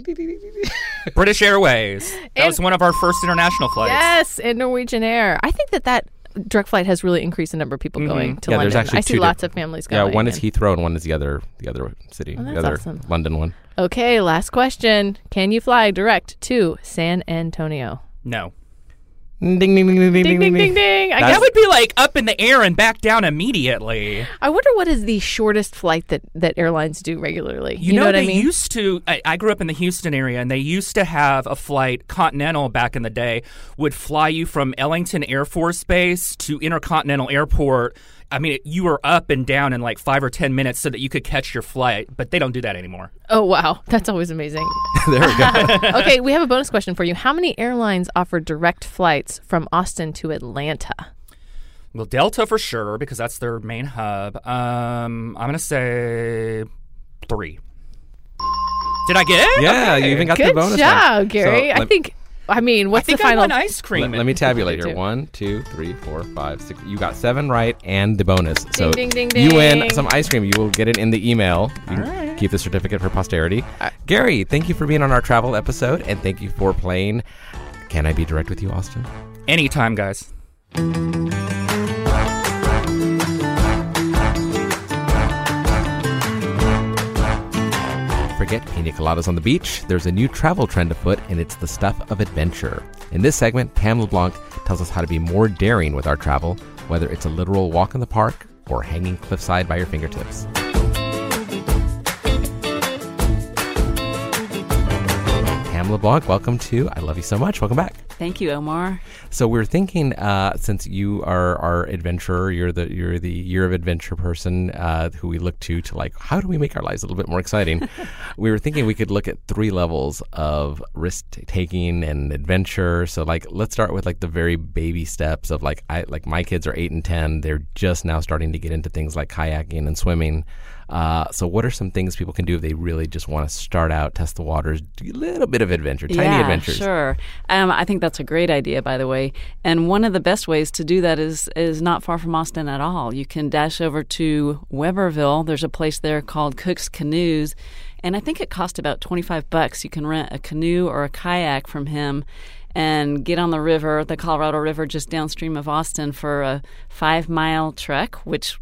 British Airways. That was one of our first international flights. yes, and Norwegian Air. I think that that direct flight has really increased the number of people going to Yeah, there's London. actually I see lots diff- of families going. Yeah, one is and- Heathrow and one is the other the other city, Oh, the other awesome. London one. Okay, last question. Can you fly direct to San Antonio? No. Ding ding ding ding ding Ding ding ding ding. I That's- That would be like up in the air and back down immediately. I wonder what is the shortest flight that, that airlines do regularly. You, know, know, what they I mean? used to. I, I grew up in the Houston area, and they used to have a flight. Continental back in the day would fly you from Ellington Air Force Base to Intercontinental Airport. I mean, you were up and down in like five or ten minutes so that you could catch your flight. But they don't do that anymore. oh wow, that's always amazing. there we go. okay, we have a bonus question for you. How many airlines offer direct flights from Austin to Atlanta? Well, Delta for sure because that's their main hub. Um, I'm gonna say three. Did I get it? yeah, you even got the bonus. Good bonus. job, one. Gary. So I let- think. I mean, I what's think the I final? ice cream. Let, let me tabulate here. One, two, three, four, five, six. You got seven right and the bonus. so ding, ding, you win some ice cream. You will get it in the email. You can right. keep the certificate for posterity. Gary, thank you for being on our travel episode and thank you for playing. Can I be direct with you, Austin? Anytime, guys. Forget pina coladas on the beach. There's a new travel trend afoot, and it's the stuff of adventure. In this segment, Pam LeBlanc tells us how to be more daring with our travel, whether it's a literal walk in the park or hanging cliffside by your fingertips. Pam LeBlanc, welcome to I Love You So Much. Welcome back. Thank you, Omar. So we're thinking, uh, since you are our adventurer, you're the you're the year of adventure person uh, who we look to to like, how do we make our lives a little bit more exciting? we were thinking we could look at three levels of risk taking and adventure. So like, let's start with like the very baby steps of like, I like my kids are eight and ten. They're just now starting to get into things like kayaking and swimming. Uh, so what are some things people can do if they really just want to start out, test the waters, do a little bit of adventure, tiny yeah, adventures? Sure. Um, I think that's a great idea, by the way. And one of the best ways to do that is is not far from Austin at all. You can dash over to Webberville. There's a place there called Cook's Canoes, and I think it costs about twenty five bucks. You can rent a canoe or a kayak from him. And get on the river, the Colorado River, just downstream of Austin, for a five mile trek, which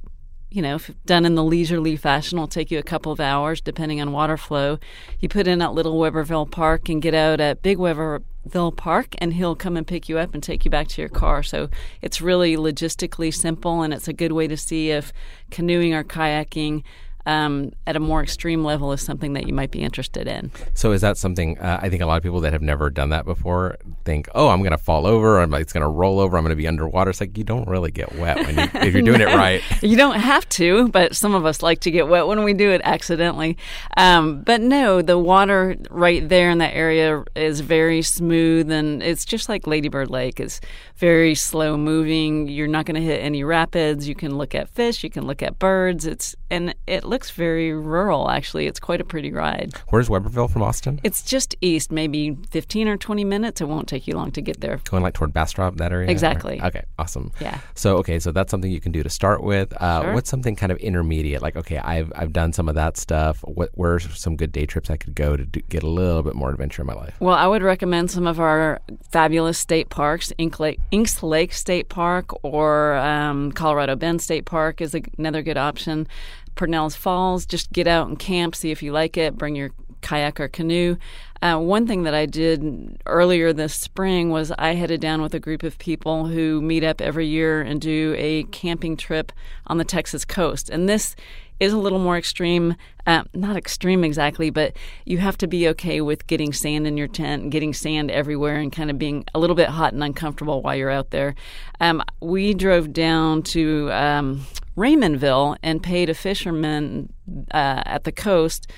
you know, if done in the leisurely fashion, will take you a couple of hours depending on water flow. You put in at Little Webberville Park and get out at Big Webberville Park, and he'll come and pick you up and take you back to your car. So it's really logistically simple, and it's a good way to see if canoeing or kayaking um, at a more extreme level is something that you might be interested in. So is that something? Uh, I think a lot of people that have never done that before think, "Oh, I'm going to fall over. I'm it's going to roll over. I'm going to be underwater." It's like you don't really get wet when you, if you're doing it right. You don't have to, but some of us like to get wet when we do it accidentally. Um, but no, the water right there in that area is very smooth, and it's just like Lady Bird Lake. It's very slow moving. You're not going to hit any rapids. You can look at fish. You can look at birds. It's and it looks very rural. Actually, it's quite a pretty ride. Where's Webberville from Austin? It's just east, maybe 15 or 20 minutes. It won't take you long to get there. Going like toward Bastrop, that area. Exactly. Or- okay, awesome. Yeah. So okay, so that's something you can do to start with. Uh, Sure. What's something kind of intermediate? Like okay, I've I've done some of that stuff. What where are some good day trips I could go to do, get a little bit more adventure in my life? Well, I would recommend some of our fabulous state parks. Ink Lake, Inks Lake State Park or um, Colorado Bend State Park is another good option. Pedernales Falls, just get out and camp, see if you like it, bring your kayak or canoe. Uh, one thing that I did earlier this spring was I headed down with a group of people who meet up every year and do a camping trip on the Texas coast. And this is a little more extreme. Uh, not extreme exactly, but you have to be okay with getting sand in your tent and getting sand everywhere and kind of being a little bit hot and uncomfortable while you're out there. Um, we drove down to um, Raymondville and paid a fisherman uh, at the coast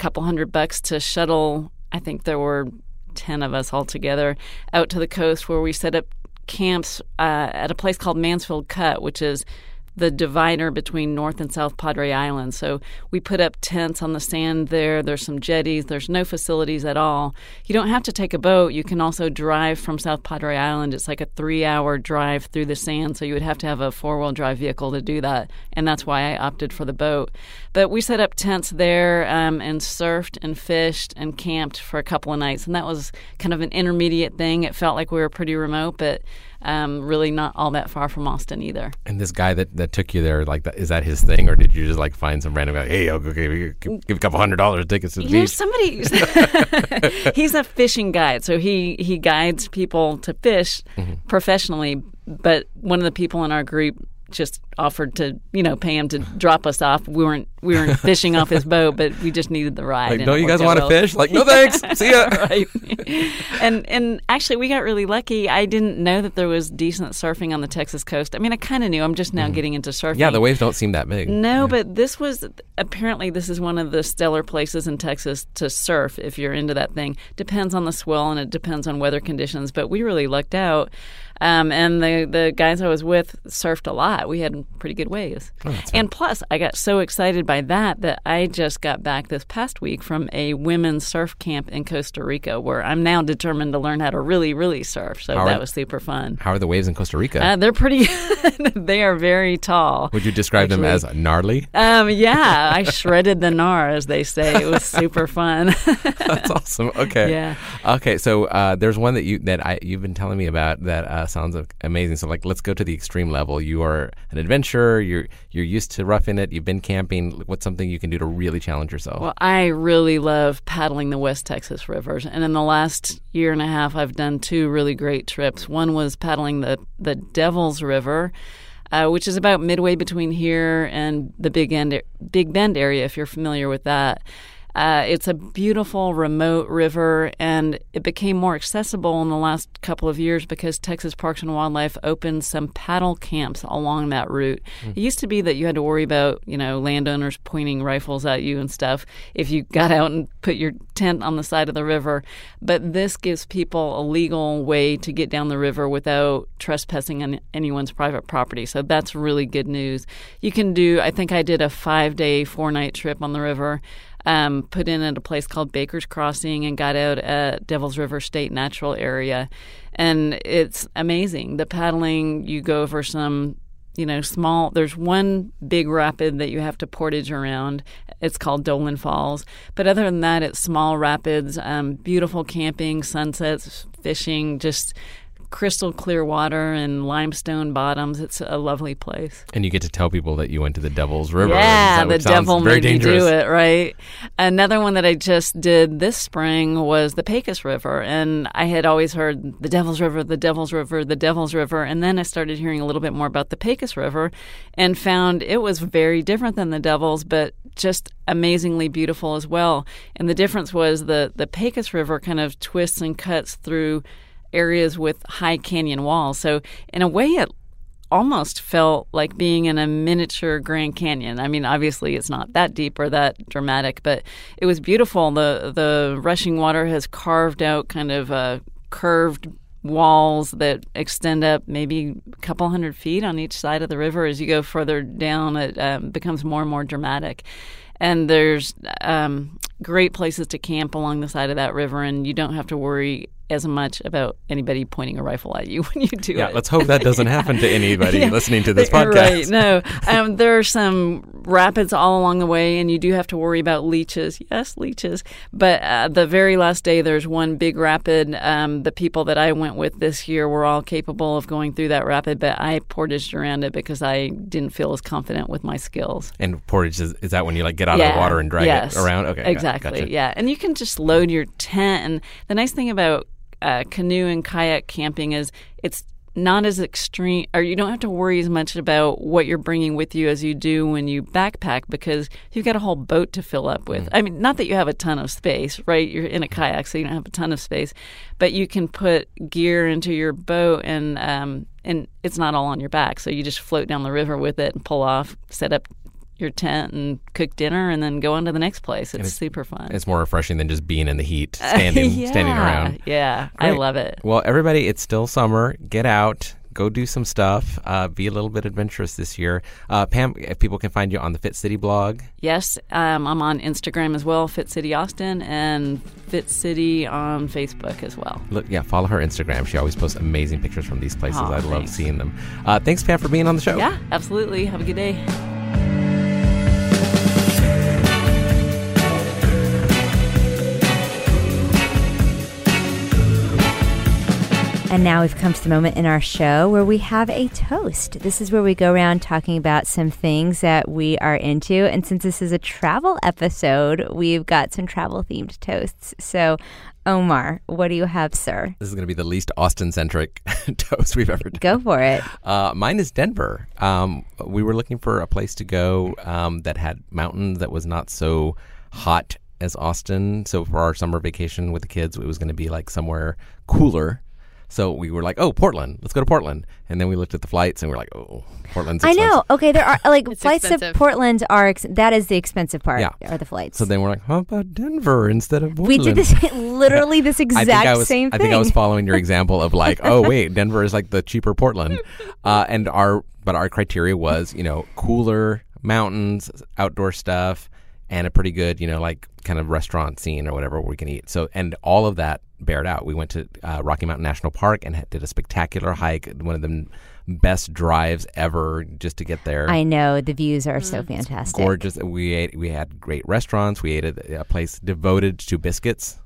couple hundred bucks to shuttle. I think there were 10 of us all together out to the coast where we set up camps uh, at a place called Mansfield Cut, which is the divider between North and South Padre Island. So we put up tents on the sand there. There's some jetties. There's no facilities at all. You don't have to take a boat. You can also drive from South Padre Island. It's like a three hour drive through the sand. So you would have to have a four wheel drive vehicle to do that. And that's why I opted for the boat. But we set up tents there um, and surfed and fished and camped for a couple of nights. And that was kind of an intermediate thing. It felt like we were pretty remote, but um, really not all that far from Austin either. And this guy that, that took you there, like, that, is that his thing, or did you just like find some random guy? Hey, I'll go give, give, give a couple hundred dollars tickets to the know, beach. somebody he's a fishing guide, so he he guides people to fish professionally. But one of the people in our group just offered to you know pay him to drop us off. We weren't we weren't fishing off his boat, but we just needed the ride. Like, don't you guys want to well. fish? Like, no thanks. See ya. right. and and actually, we got really lucky. I didn't know that there was decent surfing on the Texas coast. I mean, I kind of knew. I'm just now getting into surfing. Yeah, the waves don't seem that big. No, but this was apparently this is one of the stellar places in Texas to surf if you're into that thing. Depends on the swell and it depends on weather conditions, but we really lucked out. Um, and the the guys I was with surfed a lot. We had pretty good waves. and plus, I got so excited by that that I just got back this past week from a women's surf camp in Costa Rica, where I'm now determined to learn how to really, really surf. So How are- that was super fun. How are the waves in Costa Rica? Uh, they're pretty. they are very tall. Would you describe them as gnarly? Um, yeah, I shredded the gnar, as they say. It was super fun. That's awesome. Okay. Yeah. Okay. So uh, there's one that you that I you've been telling me about that uh, sounds amazing. So like, let's go to the extreme level. You are an adventurer. You're you're used to roughing it. You've been camping. What's something you can do to really challenge yourself? well, I really love paddling the West Texas rivers, and in the last year and a half, I've done two really great trips. One was paddling the the Devil's River. Uh, which is about midway between here and the Big End, Big Bend area, if you're familiar with that. Uh, it's a beautiful, remote river, and it became more accessible in the last couple of years because Texas Parks and Wildlife opened some paddle camps along that route. It used to be that you had to worry about, you know, landowners pointing rifles at you and stuff if you got out and put your tent on the side of the river. But this gives people a legal way to get down the river without trespassing on anyone's private property. So that's really good news. You can do, I think I did a five day, four night trip on the river um, put in at a place called Baker's Crossing and got out at Devil's River State Natural Area. And it's amazing. The paddling, you go over some, you know, small, there's one big rapid that you have to portage around. It's called Dolan Falls. But other than that, it's small rapids, um, beautiful camping, sunsets, fishing, just crystal clear water and limestone bottoms. It's a lovely place. and you get to tell people that you went to the Devil's River. Yeah, the devil made dangerous. me do it, right? Another one that I just did this spring was the Pecos River, and I had always heard the Devil's River, the Devil's River, the Devil's River, and then I started hearing a little bit more about the Pecos River, and found it was very different than the Devil's, but just amazingly beautiful as well. And the difference was the the Pecos River kind of twists and cuts through areas with high canyon walls. So in a way, it almost felt like being in a miniature Grand Canyon. I mean, obviously it's not that deep or that dramatic, but it was beautiful. The the rushing water has carved out kind of uh, curved walls that extend up maybe a couple hundred feet on each side of the river. As you go further down, it um, becomes more and more dramatic. And there's um, great places to camp along the side of that river, and you don't have to worry as much about anybody pointing a rifle at you when you do Yeah, it. let's hope that doesn't happen to anybody Yeah. listening to this podcast. Right, no, um, there are some rapids all along the way, and you do have to worry about leeches. Yes, leeches. But uh, the very last day, there's one big rapid. Um, the people that I went with this year were all capable of going through that rapid, but I portaged around it because I didn't feel as confident with my skills. And portage is, is that when you like get out of the water and drag yes, it around? Okay, exactly. gotcha. Yeah, and you can just load your tent. And the nice thing about uh, canoe and kayak camping is it's not as extreme, or you don't have to worry as much about what you're bringing with you as you do when you backpack because you've got a whole boat to fill up with. I mean, not that you have a ton of space, right? You're in a kayak, so you don't have a ton of space, but you can put gear into your boat and um, and it's not all on your back, so you just float down the river with it and pull off, set up your tent and cook dinner and then go on to the next place. It's, super fun. It's more refreshing than just being in the heat, standing yeah, standing around. Yeah, I love it. Well, everybody, it's still summer. Get out, go do some stuff. Uh, be a little bit adventurous this year. Uh, Pam, if people can find you on the Fit City blog, Yes, um, I'm on Instagram as well, Fit City Austin, and Fit City on Facebook as well. look, yeah, follow her Instagram. She always posts amazing pictures from these places. Aw, I love seeing them. Uh, thanks, Pam, for being on the show. Yeah, absolutely. Have a good day. And now we've come to the moment in our show where we have a toast. This is where we go around talking about some things that we are into. And since this is a travel episode, we've got some travel themed toasts. So, Omar, what do you have, sir? This is going to be the least Austin centric toast we've ever done. Go for it. Uh, mine is Denver. Um, we were looking for a place to go um, that had mountains that was not so hot as Austin. So for our summer vacation with the kids, it was going to be like somewhere cooler. So we were like, "Oh, Portland. Let's go to Portland." And then we looked at the flights and we are like, "Oh, Portland's." I know. Okay, there are like It's flights expensive. to Portland are ex- that is the expensive part. Yeah. Are the flights? So then we're like, "How about Denver instead of Portland? we did this literally this I exact think I was, same I thing. think I was following your example of like, oh wait, Denver is like the cheaper Portland, uh, and our but our criteria was you know cooler mountains, outdoor stuff, and a pretty good you know like kind of restaurant scene or whatever we can eat. So and all of that bared out. We went to uh, Rocky Mountain National Park and did a spectacular hike, one of the best drives ever just to get there. I know the views are Mm. so fantastic. Gorgeous. We ate. We had great restaurants. We ate at a place devoted to biscuits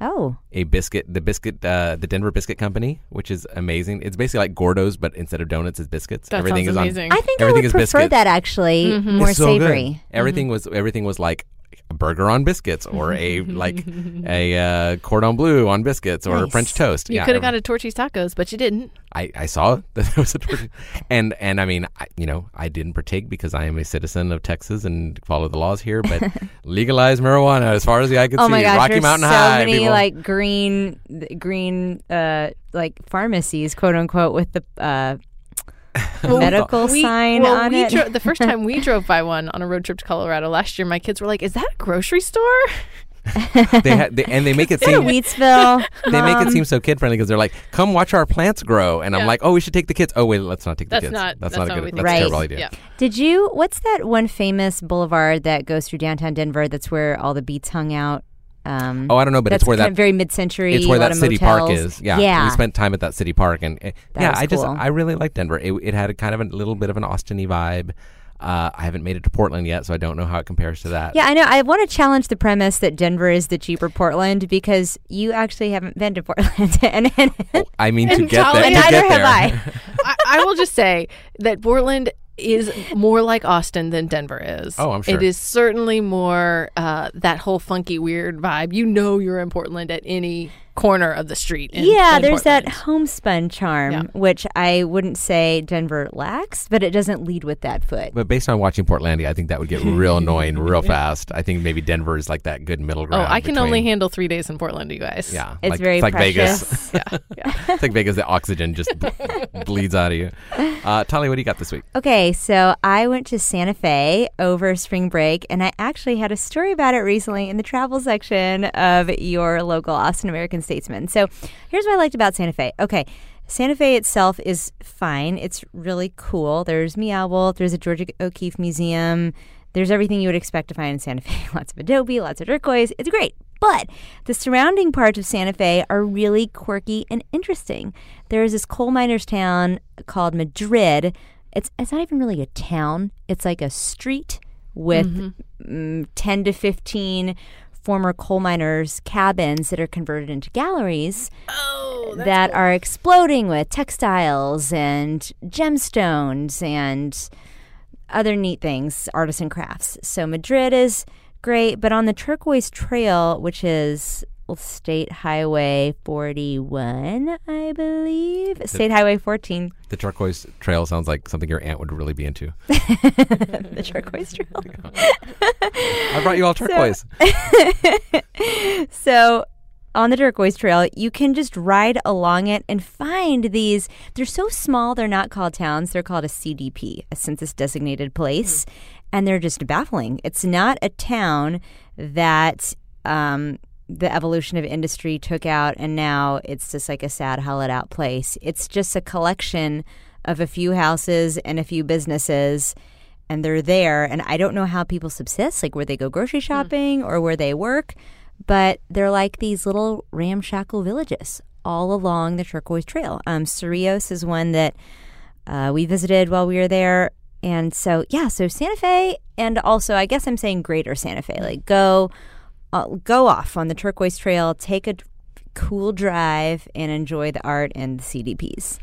Oh, a biscuit, the biscuit, uh, the Denver Biscuit Company, which is amazing. It's basically like Gourdough's, but instead of donuts, it's biscuits. That Everything sounds is amazing. I think I Everything would is prefer biscuits. that actually Mm-hmm. more It's so good. savory. Everything was everything was like a burger on biscuits, or a like a uh, cordon bleu on biscuits, or Nice. French toast. You Yeah, could have got a Torchy's tacos, but you didn't. I, I saw that there was a tortilla. and and I mean I, you know I didn't partake because I am a citizen of Texas and follow the laws here. But legalize marijuana as far as the eye can Oh see. my gosh, Rocky Mountain so High. many people. like green, green, uh, like pharmacies, quote unquote, with the uh, medical We- sign well, on we it. dro- the first time we drove by one on a road trip to Colorado last year, my kids were like, "Is that a grocery store?" they had they, and they make it seem Wheatsville. They make it seem so kid friendly because they're like, "Come watch our plants grow," and I'm Yeah. like, "Oh, we should take the kids." Oh wait, let's not take the That's kids. not- that's, that's not not a good. think. That's a Right. terrible idea. Yeah. Did you? What's that one famous boulevard that goes through downtown Denver? That's where all the beats hung out. Um, Oh, I don't know, but that's it's where kind that of very mid-century. it's where that of city park is. Yeah, yeah. we spent time at that city park, and uh, yeah, was I just. I really like Denver. It, it had a kind of a little bit of an Austin-y vibe. Uh, I haven't made it to Portland yet, so I don't know how it compares to that. Yeah, I know. I want to challenge the premise that Denver is the cheaper Portland because you actually haven't been to Portland, and, and I mean to And get there. Colin- To neither have. I. I, I will just say that Portland is more like Austin than Denver is. Oh, I'm sure. It is certainly more uh, that whole funky, weird vibe. You know, you're in Portland at any corner of the street. In, yeah, in there's that homespun charm, Yeah. which I wouldn't say Denver lacks, but it doesn't lead with that foot. But based on watching Portlandia, I think that would get real annoying real fast. I think maybe Denver is like that good middle ground. Oh. I can only handle three days in Portland, you guys. Yeah, It's like, very it's like precious. Vegas. yeah, yeah. it's like Vegas. The oxygen just bleeds out of you. Uh, Tolly, what do you got this week? Okay, so I went to Santa Fe over spring break, and I actually had a story about it recently in the travel section of your local Austin American Statesman. So here's what I liked about Santa Fe. Okay. Santa Fe itself is fine. It's really cool. There's Meow. There's a Georgia O'Keeffe Museum. There's everything you would expect to find in Santa Fe. lots of adobe, lots of turquoise. It's great. But the surrounding parts of Santa Fe are really quirky and interesting. There's this coal miners town called Madrid. It's it's not even really a town. It's like a street with mm, 10 to 15 former coal miners' cabins that are converted into galleries oh, that are exploding with textiles and gemstones and other neat things, artisan crafts. So Madrid is great, but on the Turquoise Trail, which is State Highway 41, I believe, State Highway 14, The turquoise trail sounds like something your aunt would really be into. the Turquoise Trail. I brought you all turquoise. So on the Turquoise Trail, you can just ride along it and find these. They're so small, they're not called towns. They're called a CDP, a census designated place. And they're just baffling. It's not a town that um, the evolution of industry took out, and now it's just like a sad, hollowed out place. It's just a collection of a few houses and a few businesses and they're there and i don't know how people subsist like where they go grocery shopping or where they work but they're like these little ramshackle villages all along the turquoise trail. Um, Cerrillos is one that uh, we visited while we were there and so yeah so santa fe and also i guess i'm saying greater santa fe like go uh, go off on the turquoise trail take a d- cool drive and enjoy the art and the cdps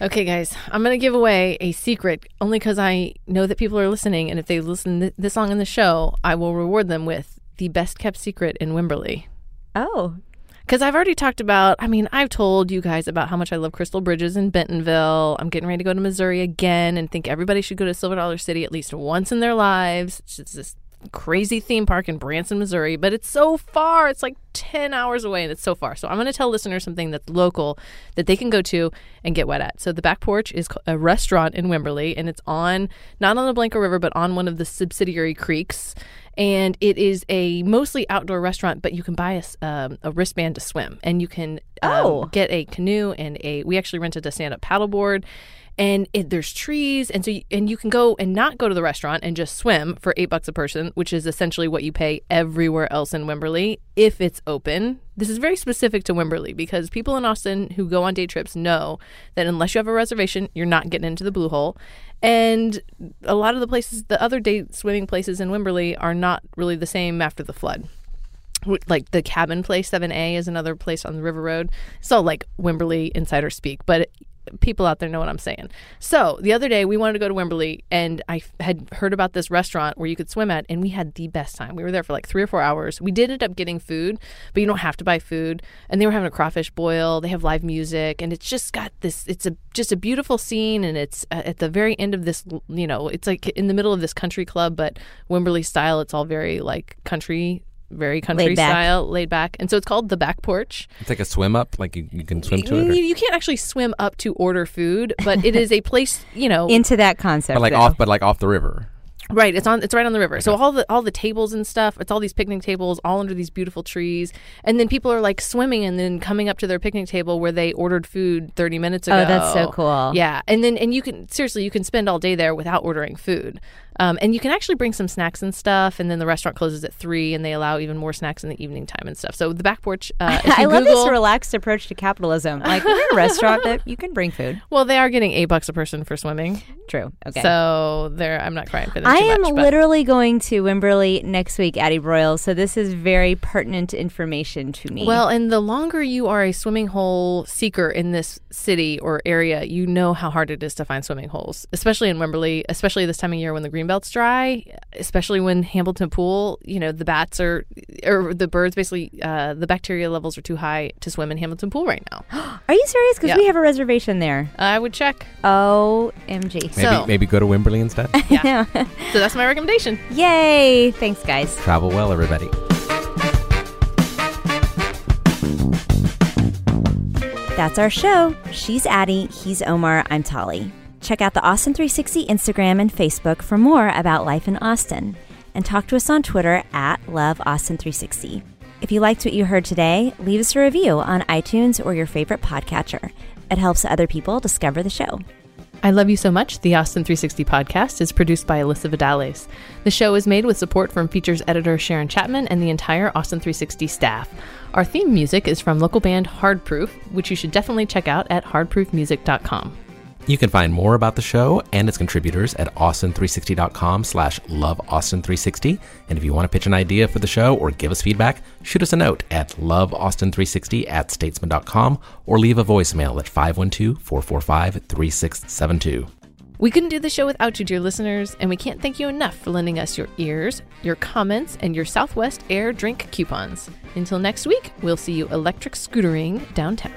Okay, guys, I'm going to give away a secret only because I know that people are listening. And if they listen th- this long in the show, I will reward them with the best kept secret in Wimberley. oh Because I've already talked about, I mean, I've told you guys about how much I love Crystal Bridges in Bentonville. I'm getting ready to go to Missouri again and think everybody should go to Silver Dollar City at least once in their lives. It's just this crazy theme park in Branson, Missouri, but it's so far. It's like 10 hours away and it's so far. So I'm going to tell listeners something that's local that they can go to and get wet at. So the back porch is a restaurant in Wimberley and it's on, not on the Blanco River, but on one of the subsidiary creeks and it is a mostly outdoor restaurant but you can buy a, um, a wristband to swim. And you can um, Oh. get a canoe and a we actually rented a stand-up paddleboard. And it, there's trees. And so you, and you can go and not go to the restaurant and just swim for eight bucks a person which is essentially what you pay everywhere else in wimberley if it's open this is very specific to wimberley because people in austin who go on day trips know that unless you have a reservation you're not getting into the blue hole. And a lot of the places the other day swimming places in wimberley are not really the same after the flood. Like the cabin place 7a is another place on the river road. It's all like wimberley insider speak but people out there know what i'm saying. So the other day we wanted to go to wimberley and i had heard about this restaurant where you could swim at and we had the best time. We were there for like three or four hours. We did end up getting food but you don't have to buy food and they were having a crawfish boil. They have live music and it's just got this it's a just a beautiful scene and it's uh, at the very end of this you know it's like in the middle of this country club but wimberley style. It's all very like country very country Laid style, laid back, and so it's called the back porch. It's like a swim up, like you, you can swim to You, it, or, you can't actually swim up to order food, but it is a place, you know, into that concept but like though. off, but like off the river. right. It's on. It's right on the river. So all the all the tables and stuff. It's all these picnic tables, all under these beautiful trees, and then people are like swimming and then coming up to their picnic table where they ordered food thirty minutes ago. Oh, that's so cool. Yeah, and then and you can seriously you can spend all day there without ordering food. Um, and you can actually bring some snacks and stuff, and then the restaurant closes at three, and they allow even more snacks in the evening time and stuff. So the back porch. Uh, I love Google- this relaxed approach to capitalism. Like we're a restaurant that you can bring food. Well, they are getting eight bucks a person for swimming, True. Okay. so there. I'm not crying for them. I am much, literally going to Wimberley next week, Addie Broyles. So this is very pertinent information to me. Well, and the longer you are a swimming hole seeker in this city or area, you know how hard it is to find swimming holes, especially in Wimberley, especially this time of year when the green greenbelt's dry, especially when Hamilton Pool, you know, the bats are, or the birds basically, uh, the bacteria levels are too high to swim in Hamilton Pool right now. Are you serious? Because Yeah. we have a reservation there. I would check. OMG. Maybe So- maybe go to Wimberley instead. Yeah. so that's my recommendation. Yay. Thanks, guys. Travel well, everybody. That's our show. She's Addie, he's Omar, I'm Tolly. Check out the Austin 360 Instagram and Facebook for more about life in Austin. And talk to us on Twitter at LoveAustin360. If you liked what you heard today, leave us a review on iTunes or your favorite podcatcher. It helps other people discover the show. I Love You So Much, the Austin 360 podcast, is produced by Elissa Vidales. The show is made with support from features editor Sharon Chapman and the entire Austin 360 staff. Our theme music is from local band Hard Proof, which you should definitely check out at hardproofmusic.com. You can find more about the show and its contributors at austin360.com slash loveaustin360. And if you want to pitch an idea for the show or give us feedback, shoot us a note at loveaustin360 at statesman.com or leave a voicemail at 512-445-3672. We couldn't do the show without you, dear listeners, and we can't thank you enough for lending us your ears, your comments, and your Southwest Air drink coupons. Until next week, we'll see you electric scootering downtown.